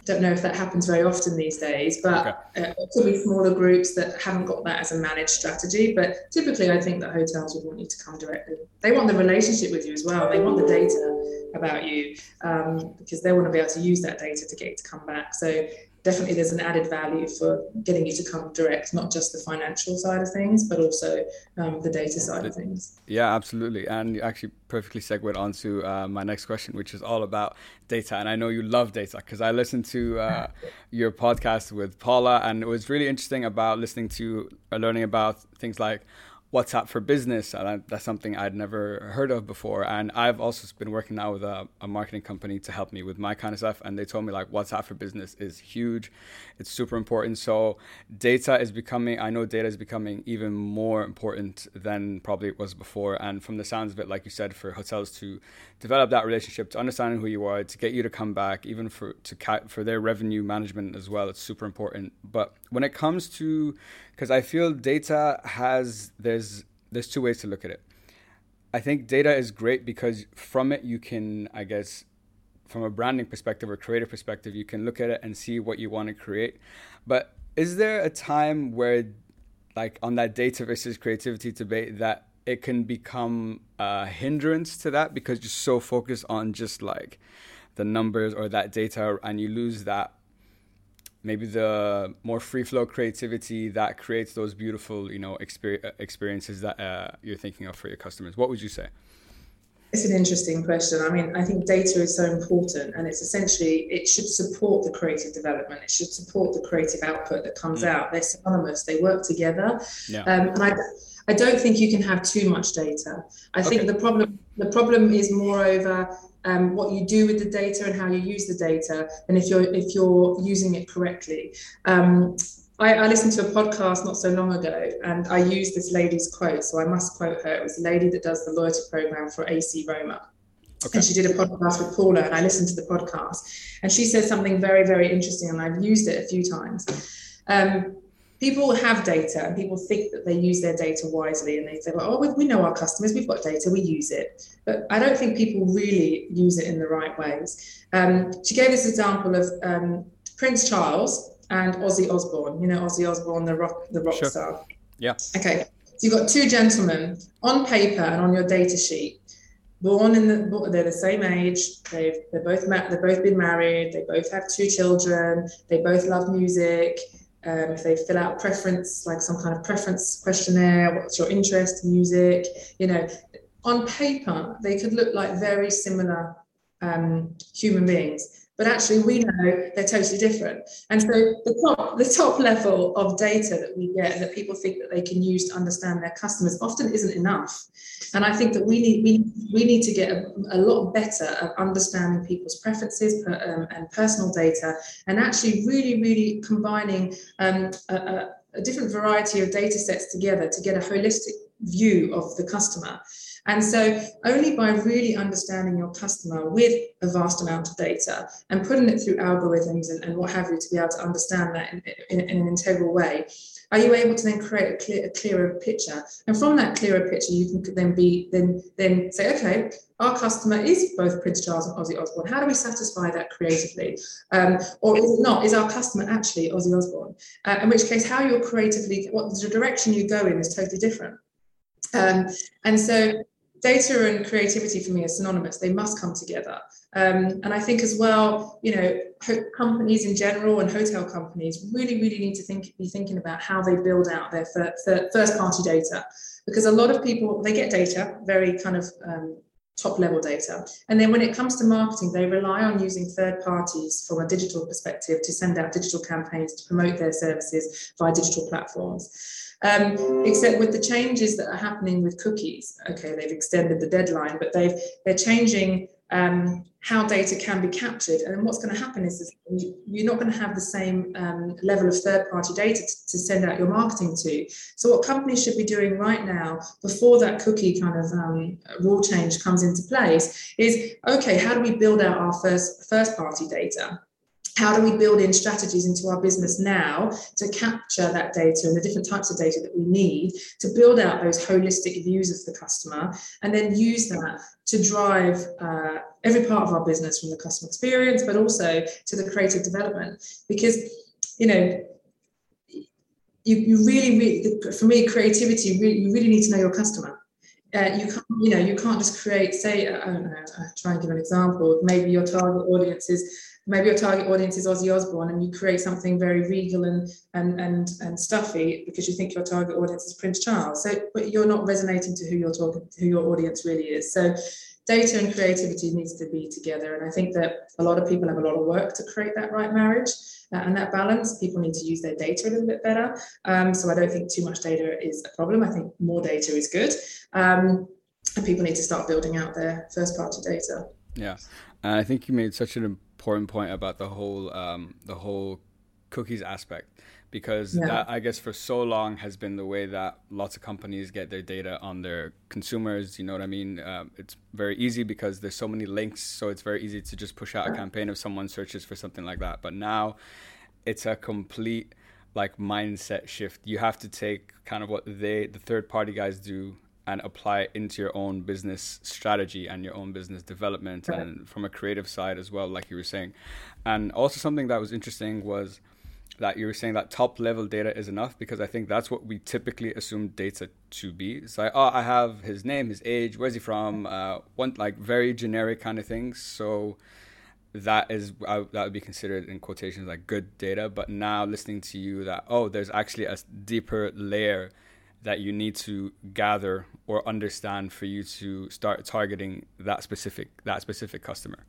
don't know if that happens very often these days, but okay. uh, it could be smaller groups that haven't got that as a managed strategy. But typically, I think that hotels would want you to come directly. They want the relationship with you as well. They want the data about you um, because they want to be able to use that data to get you to come back. So definitely there's an added value for getting you to come direct, not just the financial side of things, but also um, the data side of things. Yeah, absolutely. And you actually perfectly segued onto uh, my next question, which is all about data. And I know you love data because I listened to uh, your podcast with Paula, and it was really interesting about listening to or learning about things like WhatsApp for business. And that's something I'd never heard of before. And I've also been working now with a, a, marketing company to help me with my kind of stuff. And they told me like WhatsApp for business is huge. It's super important. So data is becoming, I know data is becoming even more important than probably it was before. And from the sounds of it, like you said, for hotels to develop that relationship, to understand who you are, to get you to come back, even for, to for their revenue management as well, it's super important. But when it comes to because I feel data has there's there's two ways to look at it. I think data is great because from it you can I guess from a branding perspective or creative perspective you can look at it and see what you want to create. But is there a time where like on that data versus creativity debate that it can become a hindrance to that because you're so focused on just like the numbers or that data and you lose that maybe the more free flow creativity that creates those beautiful you know exper- experiences that uh, you're thinking of for your customers what would you say it's an interesting question. I mean, I think data is so important, and it's essentially it should support the creative development. It should support the creative output that comes mm. out. They're synonymous. They work together. Yeah. Um, and I, I don't think you can have too much data. I okay. think the problem the problem is moreover um, what you do with the data and how you use the data, and if you're if you're using it correctly. Um, I, I, listened to a podcast not so long ago, and I used this lady's quote, so I must quote her. It was a lady that does the loyalty program for AC Roma. Okay. And she did a podcast with Paula, and I listened to the podcast. And she said something very, very interesting, and I've used it a few times. Um, people have data and people think that they use their data wisely and they say, well, oh, we know our customers, we've got data, we use it. But I don't think people really use it in the right ways. Um, she gave this example of um, Prince Charles and Ozzy Osbourne. You know, Ozzy Osbourne, the rock, the rock sure. star. Yeah. Okay. So you've got two gentlemen on paper and on your data sheet, born in the, they're the same age. They've they're both met, they've both been married. They both have two children. They both love music um, if they fill out preference, like some kind of preference questionnaire, what's your interest, music, you know, on paper, they could look like very similar um, human beings but actually we know they're totally different. And so the top, the top level of data that we get and that people think that they can use to understand their customers often isn't enough. And I think that we need we, we need to get a, a lot better at understanding people's preferences um, and personal data, and actually really really combining um, a, a, a different variety of data sets together to get a holistic view of the customer. And so, only by really understanding your customer with a vast amount of data and putting it through algorithms and, and what have you to be able to understand that in, in, in an integral way, are you able to then create a, clear, a clearer picture? And from that clearer picture, you can then be then then say, okay, our customer is both Prince Charles and Ozzy Osbourne. How do we satisfy that creatively? Um, or is it not? Is our customer actually Ozzy Osbourne? Uh, in which case, how you're creatively, what the direction you go in is totally different. Um, and so data and creativity for me are synonymous. They must come together. Um, and I think as well, you know, companies in general and hotel companies really, really need to think, be thinking about how they build out their first party data. Because a lot of people, they get data, very kind of um, top level data. And then when it comes to marketing, they rely on using third parties from a digital perspective to send out digital campaigns to promote their services via digital platforms. Um, except with the changes that are happening with cookies, okay, they've extended the deadline, but they've they're changing um, how data can be captured. And what's going to happen is, is you're not going to have the same um, level of third-party data to, to, send out your marketing to. So what companies should be doing right now, before that cookie kind of um, rule change comes into place, is okay, how do we build out our first first-party data? How do we build in strategies into our business now to capture that data and the different types of data that we need to build out those holistic views of the customer and then use that to drive uh, every part of our business from the customer experience but also to the creative development because you know you, you really, really for me creativity really, you really need to know your customer uh, you can't, you know, you can't just create. Say, I don't know. I try and give an example. Maybe your target audience is maybe your target audience is Ozzy Osbourne and you create something very regal and and and and stuffy because you think your target audience is Prince Charles. So but you're not resonating to who you're talking who your audience really is. So data and creativity needs to be together. And I think that a lot of people have a lot of work to create that right marriage uh, and that balance. People need to use their data a little bit better. Um, so I don't think too much data is a problem. I think more data is good. Um, and people need to start building out their first party data. Yeah. I think you made such an important point about the whole um, the whole cookies aspect because yeah. that I guess for so long has been the way that lots of companies get their data on their consumers. You know what I mean? Um, it's very easy because there's so many links, so it's very easy to just push out a campaign if someone searches for something like that. But now, it's a complete like mindset shift. You have to take kind of what they the third party guys do and apply it into your own business strategy and your own business development right. and from a creative side as well like you were saying and also something that was interesting was that you were saying that top level data is enough because I think that's what we typically assume data to be. It's like, oh, I have his name, his age, where's he from, uh, one like very generic kind of things. So that is uh, that would be considered in quotations like good data. But now listening to you, that oh, there's actually a deeper layer that you need to gather or understand for you to start targeting that specific that specific customer.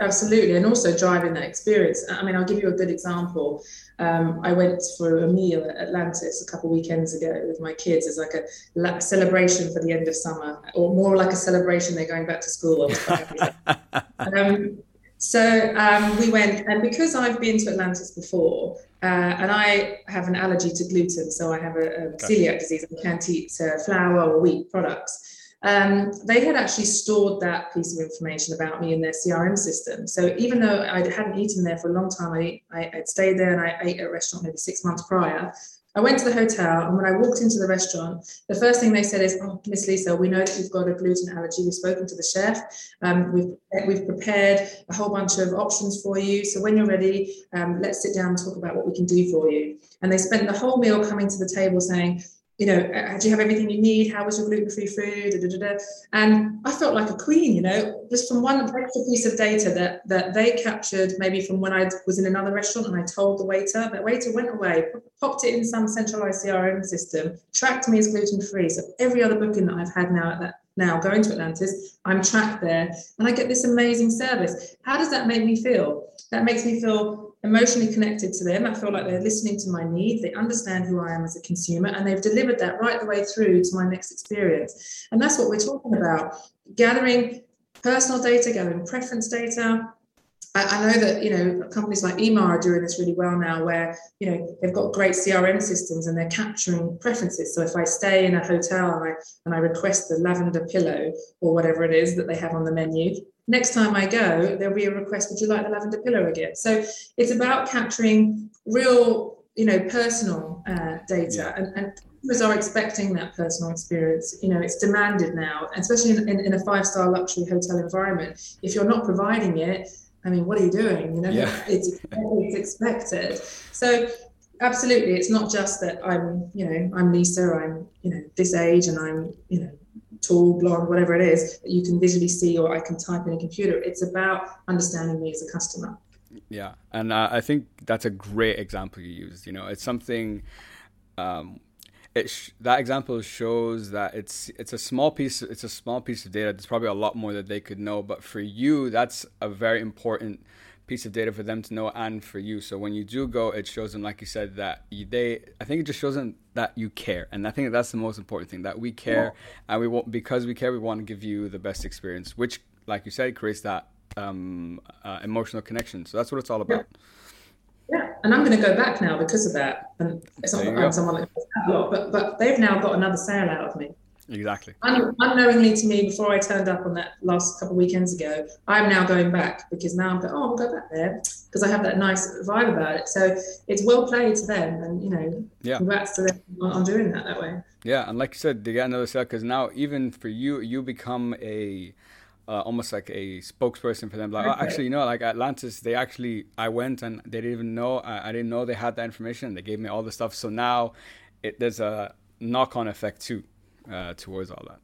Absolutely and also driving that experience. I mean i'll give you a good example. Um, i went for a meal at atlantis a couple of weekends ago with my kids. As like a celebration for the end of summer or more like a celebration they're going back to school. Um, so um, we went, and because I've been to Atlantis before, uh, and I have an allergy to gluten, so I have a, a celiac disease. I can't eat uh, flour or wheat products. Um, they had actually stored that piece of information about me in their CRM system. So even though I hadn't eaten there for a long time, I, I, would stayed there and I ate at a restaurant maybe six months prior. I went to the hotel, and when I walked into the restaurant, the first thing they said is, "Oh, Miss Lisa, we know that you've got a gluten allergy. We've spoken to the chef. Um, we've we've prepared a whole bunch of options for you. So when you're ready, um, let's sit down and talk about what we can do for you." And they spent the whole meal coming to the table saying, you know, uh, do you have everything you need? How was your gluten-free food? Da, da, da, and I felt like a queen, you know, just from one extra piece of data that that they captured, maybe from when I was in another restaurant and I told the waiter, that waiter went away, popped it in some centralized CRM system, tracked me as gluten-free. So every other booking that I've had now at that now going to Atlantis, I'm tracked there and I get this amazing service. How does that make me feel? That makes me feel emotionally connected to them. I feel like they're listening to my needs. They understand who I am as a consumer and they've delivered that right the way through to my next experience. And that's what we're talking about gathering personal data, gathering preference data, I, know that you know companies like Emaar are doing this really well now, where you know they've got great CRM systems and they're capturing preferences. So if I stay in a hotel and I and I request the lavender pillow or whatever it is that they have on the menu, next time I go, there'll be a request, would you like the lavender pillow again? So it's about capturing real, you know, personal uh, data yeah. and, and customers are expecting that personal experience. You know, it's demanded now, especially in, in, in a five-star luxury hotel environment. If you're not providing it, I mean, what are you doing? You know, yeah. it's, it's expected. So absolutely, it's not just that I'm, you know, I'm Lisa, I'm, you know, this age and I'm, you know, tall, blonde, whatever it is that you can visually see or I can type in a computer. It's about understanding me as a customer. Yeah, and uh, I think that's a great example you used. You know, it's something um, it sh- that example shows that it's it's a small piece it's a small piece of data there's probably a lot more that they could know but for you that's a very important piece of data for them to know and for you. So when you do go it shows them like you said that you, they i think it just shows them that you care. And i think that's the most important thing that we care. And we want because we care we want to give you the best experience which like you said creates that um, uh, emotional connection. So that's what it's all about. Yeah. Yeah, and I'm going to go back now because of that. And it's not I'm someone that does that a lot, but but they've now got another sale out of me. Exactly. Un- unknowingly to me, before I turned up on that last couple of weekends ago, I'm now going back because now I'm going, oh, I'll go back there because I have that nice vibe about it. So it's well played to them, and you know, yeah. congrats to them on doing that that way. Yeah, and like you said, they get another sale because now even for you, you become a uh, almost like a spokesperson for them. Like, okay. oh, actually, you know, like Atlantis, they actually, I went and they didn't even know, I, I didn't know they had that information. They gave me all the stuff. So now it, there's a knock on effect too uh, towards all that.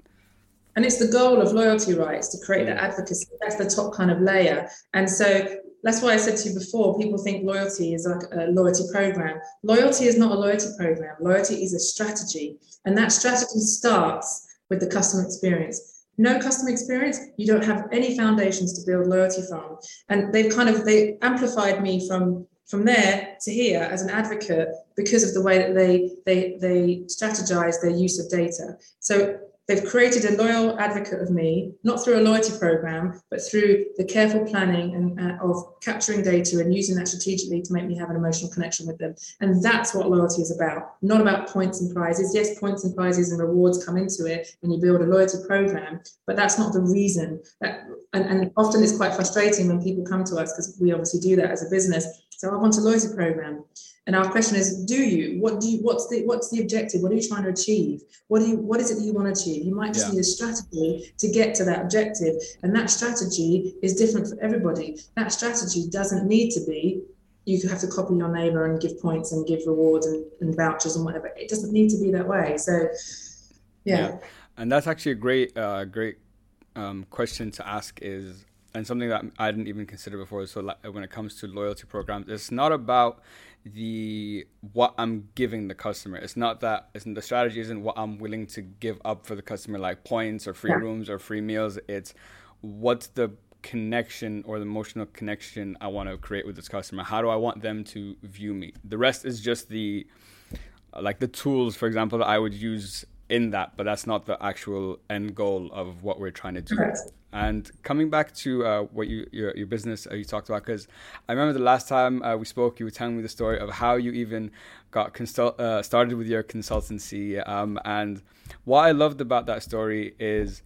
And it's the goal of loyalty rights to create that advocacy. That's the top kind of layer. And so that's why I said to you before, people think loyalty is like a loyalty program. Loyalty is not a loyalty program. Loyalty is a strategy. And that strategy starts with the customer experience no customer experience, you don't have any foundations to build loyalty from. And they've kind of they amplified me from from there to here as an advocate because of the way that they they they strategize their use of data. So They've created a loyal advocate of me, not through a loyalty program, but through the careful planning and uh, of capturing data and using that strategically to make me have an emotional connection with them. And that's what loyalty is about, not about points and prizes. Yes, points and prizes and rewards come into it when you build a loyalty program, but that's not the reason. That, and, and often it's quite frustrating when people come to us because we obviously do that as a business. So I want a loyalty program. And our question is, do you? What do you? What's the what's the objective? What are you trying to achieve? What do you? What is it that you want to achieve? You might just yeah. need a strategy to get to that objective, and that strategy is different for everybody. That strategy doesn't need to be you have to copy your neighbor and give points and give rewards and, and vouchers and whatever. It doesn't need to be that way. So, yeah. yeah. And that's actually a great, uh, great um, question to ask. Is and something that I didn't even consider before. So, like, when it comes to loyalty programs, it's not about the what I'm giving the customer. It's not that it's the strategy isn't what I'm willing to give up for the customer, like points or free yeah. rooms or free meals. It's what's the connection or the emotional connection I want to create with this customer. How do I want them to view me? The rest is just the like the tools, for example, that I would use in that, but that's not the actual end goal of what we're trying to do. And coming back to uh, what you your, your business uh, you talked about, because I remember the last time uh, we spoke, you were telling me the story of how you even got consult uh, started with your consultancy. Um, and what I loved about that story is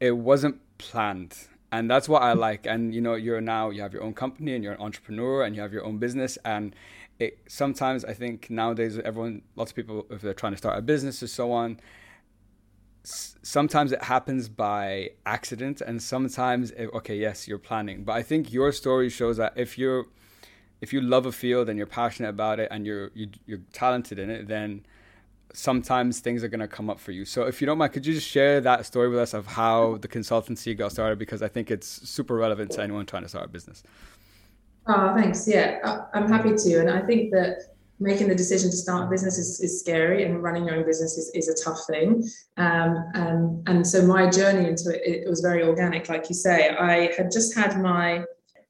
it wasn't planned and that's what I like. And you know, you're now you have your own company and you're an entrepreneur and you have your own business. And it sometimes I think nowadays everyone, lots of people, if they're trying to start a business or so on, sometimes it happens by accident and sometimes it, okay yes you're planning. But i think your story shows that if you're if you love a field and you're passionate about it and you're you, are you are talented in it then sometimes things are going to come up for you. So if you don't mind could you just share that story with us of how the consultancy got started? Because i think it's super relevant to anyone trying to start a business. Oh thanks. Yeah i'm happy to. And i think that making the decision to start a business is, is scary and running your own business is, is a tough thing. Um, and, and so my journey into it, it was very organic, like you say. I had just had my,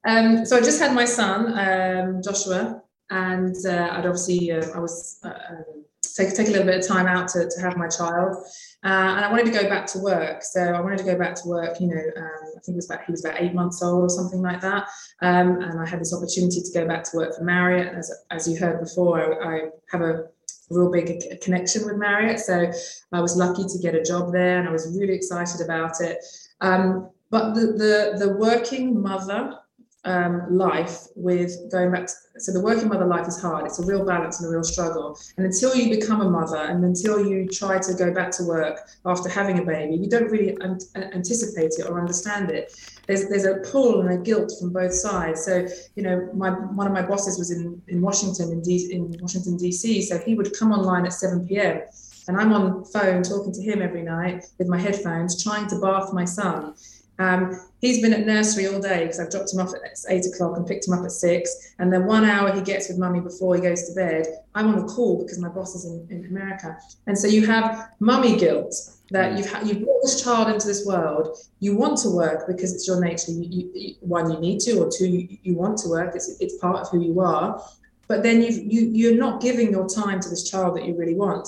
um, so I just had my son, um, Joshua, and uh, I'd obviously, uh, I was, uh, um, take, take a little bit of time out to, to have my child. Uh, and I wanted to go back to work. So I wanted to go back to work, you know, um, I think it was about, he was about eight months old or something like that. Um, and I had this opportunity to go back to work for Marriott. As, as you heard before, I, I have a real big connection with Marriott. So I was lucky to get a job there and I was really excited about it. Um, but the, the, the working mother um, life with going back to, so the working mother life is hard. It's a real balance and a real struggle. And until you become a mother and until you try to go back to work after having a baby you don't really an- anticipate it or understand it. There's there's a pull and a guilt from both sides. So you know my one of my bosses was in in washington in, D, in washington dc so he would come online at 7 p.m and i'm on phone talking to him every night with my headphones trying to bath my son um, he's been at nursery all day because I've dropped him off at eight o'clock and picked him up at six. And then one hour he gets with mummy before he goes to bed. I'm on a call because my boss is in, in America. And so you have mummy guilt that mm. you've ha- you've brought this child into this world. You want to work because it's your nature. You, you, you, one, you need to, or two, you, you want to work. It's, it's part of who you are. But then you've, you you're not giving your time to this child that you really want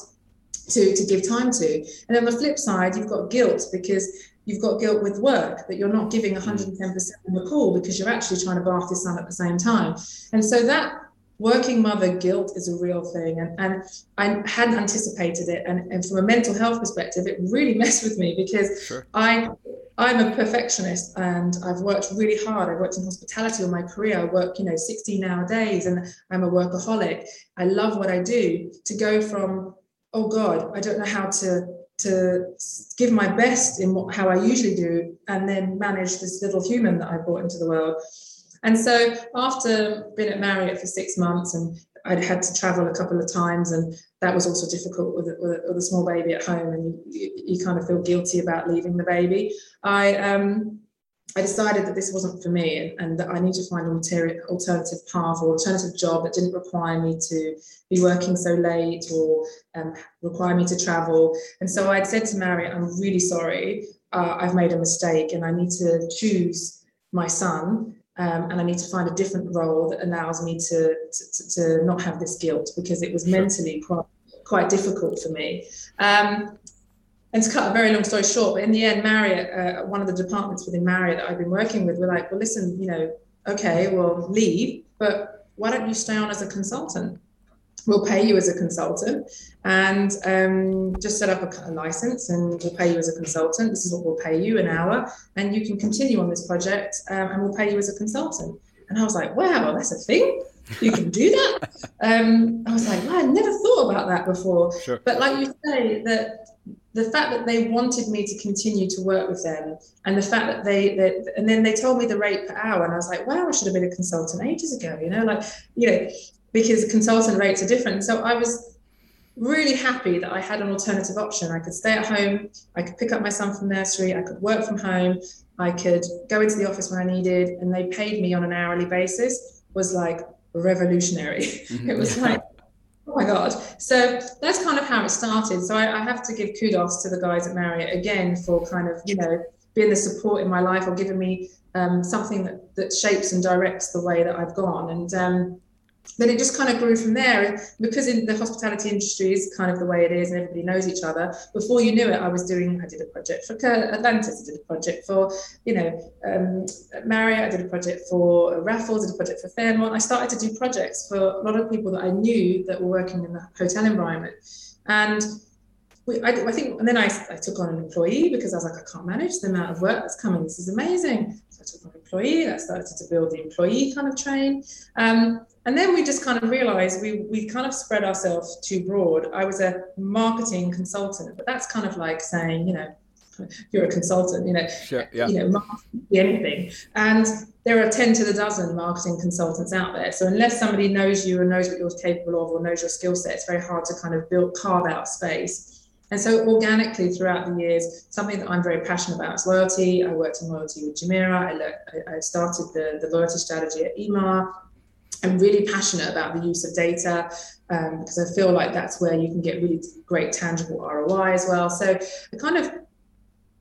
to to give time to. And on the flip side, you've got guilt because you've got guilt with work that you're not giving mm. 110% in the call because you're actually trying to bath your son at the same time. And so that working mother guilt is a real thing. And, and I hadn't anticipated it. And, and from a mental health perspective, it really messed with me because sure. I I'm a perfectionist and I've worked really hard. I've worked in hospitality all my career. I work, you know, 16 hour days and I'm a workaholic. I love what I do. To go from, oh God, I don't know how to to give my best in what, how I usually do, and then manage this little human that I brought into the world. And so, after being at Marriott for six months, and I'd had to travel a couple of times, and that was also difficult with, with, with a small baby at home, and you, you, kind of feel guilty about leaving the baby. I um, I decided that this wasn't for me and, and that I need to find an alternative path or alternative job that didn't require me to be working so late or um, require me to travel. And so I'd said to Marriott, I'm really sorry, uh, I've made a mistake and I need to choose my son um, and I need to find a different role that allows me to, to, to not have this guilt because it was mentally quite, quite difficult for me. Um, and to cut a very long story short, but in the end, Marriott, uh, one of the departments within Marriott that I've been working with, were like, well, listen, you know, okay, well, leave, but why don't you stay on as a consultant? We'll pay you as a consultant and um, just set up a, a, license and we'll pay you as a consultant. This is what we'll pay you an hour, and you can continue on this project um, and we'll pay you as a consultant. And I was like, wow, that's a thing. You can do that. um, I was like, wow, I never thought about that before. Sure. But like you say, that the fact that they wanted me to continue to work with them and the fact that they that, and then they told me the rate per hour and i was like wow i should have been a consultant ages ago you know like you know because consultant rates are different. So i was really happy that i had an alternative option. I could stay at home i could pick up my son from nursery i could work from home i could go into the office when i needed and they paid me on an hourly basis was like revolutionary. Mm-hmm. it was like Oh my God. So that's kind of how it started. So I, I, have to give kudos to the guys at Marriott again for kind of, you know, being the support in my life or giving me um, something that, that shapes and directs the way that I've gone. And um, then it just kind of grew from there. because in the hospitality industry is kind of the way it is and everybody knows each other, before you knew it, I was doing, I did a project for Atlantis, I did a project for, you know, um, Marriott, I did a project for Raffles, I did a project for Fairmont. I started to do projects for a lot of people that I knew that were working in the hotel environment. And I, I, think, and then I, I, took on an employee because I was like, I can't manage the amount of work that's coming. This is amazing. So I took on an employee. I started to build the employee kind of train. Um, and then we just kind of realized we, we kind of spread ourselves too broad. I was a marketing consultant, but that's kind of like saying, you know, you're a consultant, you know, sure, yeah. you know, anything. And there are 10 to the dozen marketing consultants out there. So unless somebody knows you and knows what you're capable of or knows your skill set, it's very hard to kind of build, carve out space. And so organically throughout the years, something that I'm very passionate about is loyalty. I worked in loyalty with Jumeirah. I, I started the, the loyalty strategy at Emaar I'm really passionate about the use of data um, because I feel like that's where you can get really great tangible ROI as well. So I kind of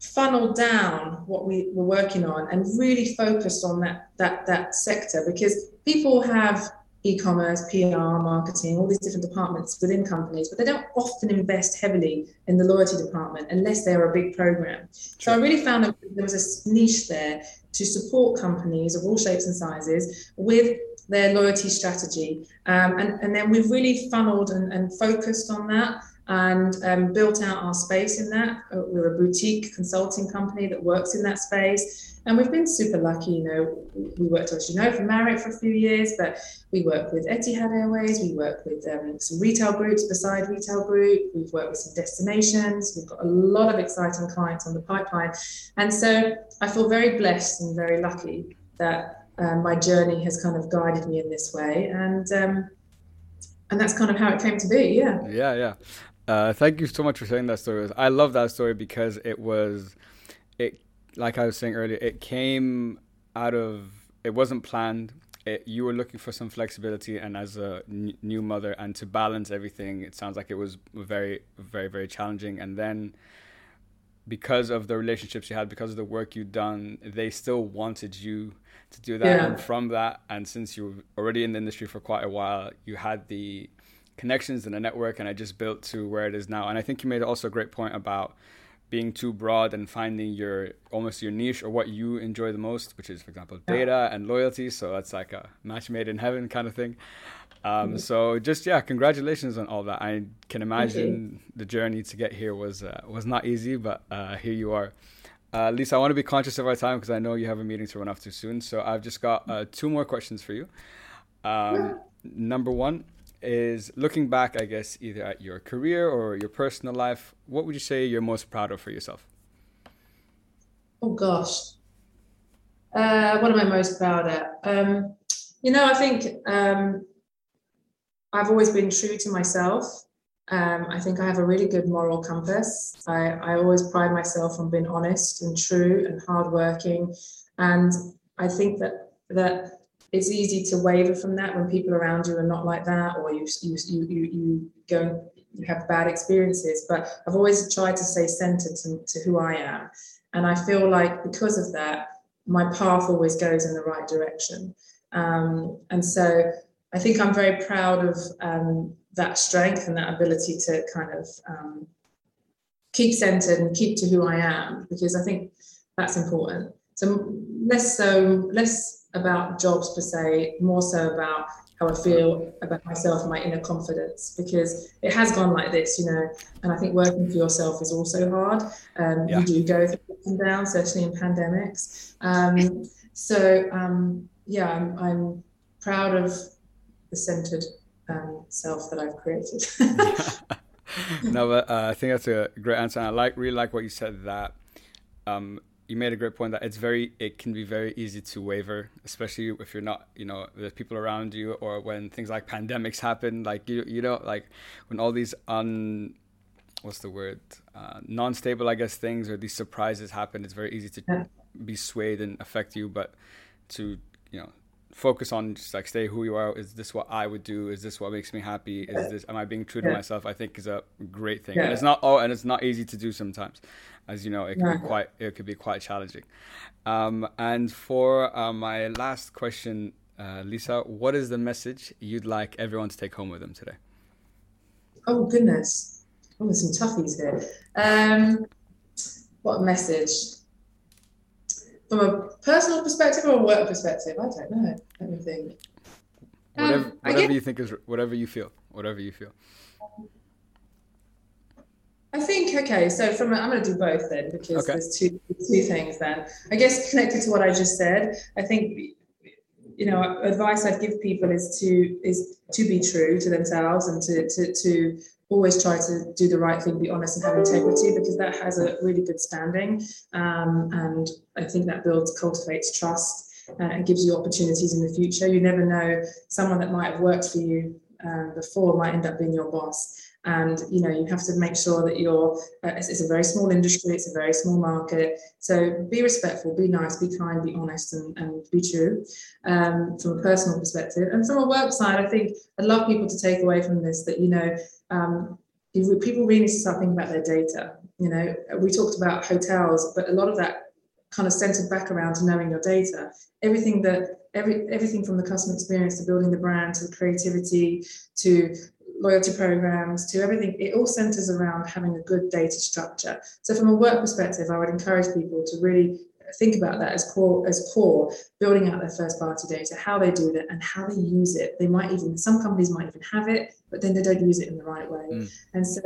funneled down what we were working on and really focused on that that that sector because people have e-commerce, PR, marketing, all these different departments within companies, but they don't often invest heavily in the loyalty department unless they're a big program. So I really found that there was a niche there to support companies of all shapes and sizes with their loyalty strategy. Um, and, and then we've really funneled and, and focused on that and um, built out our space in that. Uh, we're a boutique consulting company that works in that space. And we've been super lucky, you know, we worked, as you know, for Marriott for a few years, but we work with Etihad Airways, we work with um, some retail groups beside Retail Group, we've worked with some destinations, we've got a lot of exciting clients on the pipeline. And so I feel very blessed and very lucky that um, my journey has kind of guided me in this way. And, um, and that's kind of how it came to be, yeah. Yeah, yeah. Uh, thank you so much for sharing that story. I love that story because it was, it like I was saying earlier, it came out of it wasn't planned. It, you were looking for some flexibility, and as a n- new mother, and to balance everything, it sounds like it was very, very, very challenging. And then, because of the relationships you had, because of the work you'd done, they still wanted you to do that. Yeah. And from that, and since you were already in the industry for quite a while, you had the connections and a network, and I just built to where it is now. And I think you made also a great point about being too broad and finding your almost your niche or what you enjoy the most, which is, for example, data and loyalty. So that's like a match made in heaven kind of thing. Um, mm-hmm. So just yeah, congratulations on all that. I can imagine the journey to get here was uh, was not easy, but uh, here you are. Uh, Lisa, I want to be conscious of our time because I know you have a meeting to run off too soon. So I've just got uh, two more questions for you. Um, number one, is looking back, I guess, either at your career or your personal life, what would you say you're most proud of for yourself? Oh gosh, uh, what am I most proud of? Um, you know, I think um, I've always been true to myself. Um, I think I have a really good moral compass. I, I always pride myself on being honest and true and hardworking, and I think that that it's easy to waver from that when people around you are not like that or you you you you, you go you have bad experiences. But i've always tried to stay centered to, to who i am. And i feel like because of that my path always goes in the right direction. Um, and so i think i'm very proud of um, that strength and that ability to kind of um, keep centered and keep to who i am because i think that's important so less so less about jobs per se, more so about how I feel about myself my inner confidence because it has gone like this, you know. And I think working for yourself is also hard. Um, yeah. You do go through ups and downs, certainly in pandemics. Um, so um, yeah, I'm, I'm, proud of the centered um, self that I've created. no, but uh, I think that's a great answer. And I like really like what you said that um, you made a great point that it's very it can be very easy to waver especially if you're not you know there's people around you or when things like pandemics happen like you you know like when all these un what's the word uh, non-stable i guess things or these surprises happen it's very easy to be swayed and affect you but to you know focus on just like stay who you are is this what i would do is this what makes me happy is this am i being true to yeah. myself i think is a great thing yeah. and it's not oh and it's not easy to do sometimes as you know, it can yeah. be quite it could be quite challenging. Um, and for uh, my last question, uh, Lisa, what is the message you'd like everyone to take home with them today? Oh goodness, oh, there's some toughies here. Um, what message? From a personal perspective or a work perspective? I don't know. Let me think. Whatever, um, whatever guess, you think is whatever you feel. Whatever you feel. I think okay. So from I'm going to do both then because okay. there's two two things then. I guess connected to what I just said. I think you know advice I'd give people is to is to be true to themselves and to to to always try to do the right thing, be honest and have integrity because that has a really good standing. Um, and I think that builds cultivates trust. Uh, and gives you opportunities in the future. You never know, someone that might have worked for you um, before might end up being your boss. And you know you have to make sure that you're uh, it's, a very small industry it's a very small market. So be respectful be nice be kind be honest and, and be true um, from a personal perspective. And from a work side i think i'd love people to take away from this that you know um, people really need to start thinking about their data. You know we talked about hotels but a lot of that kind of centered back around knowing your data. Everything that every everything from the customer experience to building the brand to the creativity to loyalty programs to everything, it all centers around having a good data structure. So from a work perspective, I would encourage people to really think about that as core as core building out their first party data how they do that and how they use it they might even some companies might even have it but then they don't use it in the right way mm. and so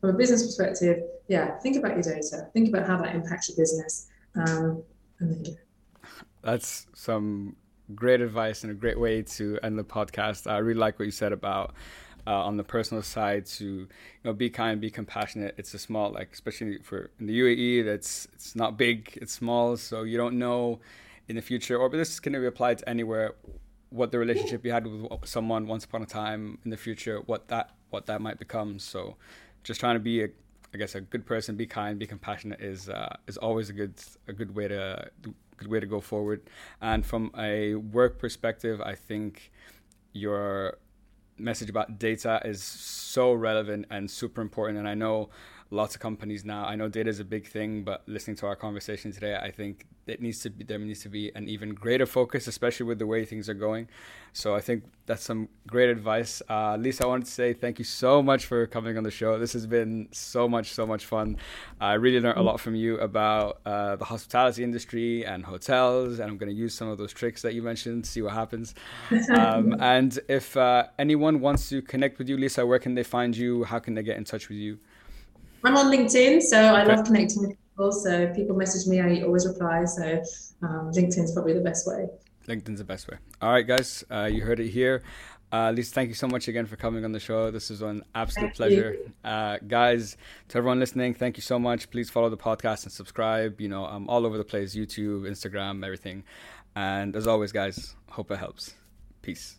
from a business perspective yeah think about your data think about how that impacts your business um, and then, that's some great advice and a great way to end the podcast i really like what you said about uh, on the personal side to you know be kind, be compassionate. It's a small like especially for in the UAE that's it's not big, it's small, so you don't know in the future or but this can be applied to anywhere what the relationship you had with someone once upon a time in the future what that what that might become so just trying to be a I guess a good person, be kind, be compassionate is uh, is always a good a good way to good way to go forward. And from a work perspective, I think your message about data is so relevant and super important. And I know lots of companies now. I know data is a big thing, but listening to our conversation today, I think it needs to be there needs to be an even greater focus, especially with the way things are going. So I think that's some great advice. Uh, Lisa, I wanted to say thank you so much for coming on the show. This has been so much, so much fun. I really learned a lot from you about uh, the hospitality industry and hotels, and I'm going to use some of those tricks that you mentioned, see what happens. Um, and if uh, anyone wants to connect with you, Lisa, where can they find you? How can they get in touch with you? I'm on LinkedIn, so I love connecting with people. So if people message me, I always reply. So um, LinkedIn's probably the best way. LinkedIn's the best way. All right, guys, uh, you heard it here. Uh, Lisa, thank you so much again for coming on the show. This is an absolute thank pleasure. Uh, guys, to everyone listening, thank you so much. Please follow the podcast and subscribe. You know, I'm all over the place YouTube, Instagram, everything. And as always, guys, hope it helps. Peace.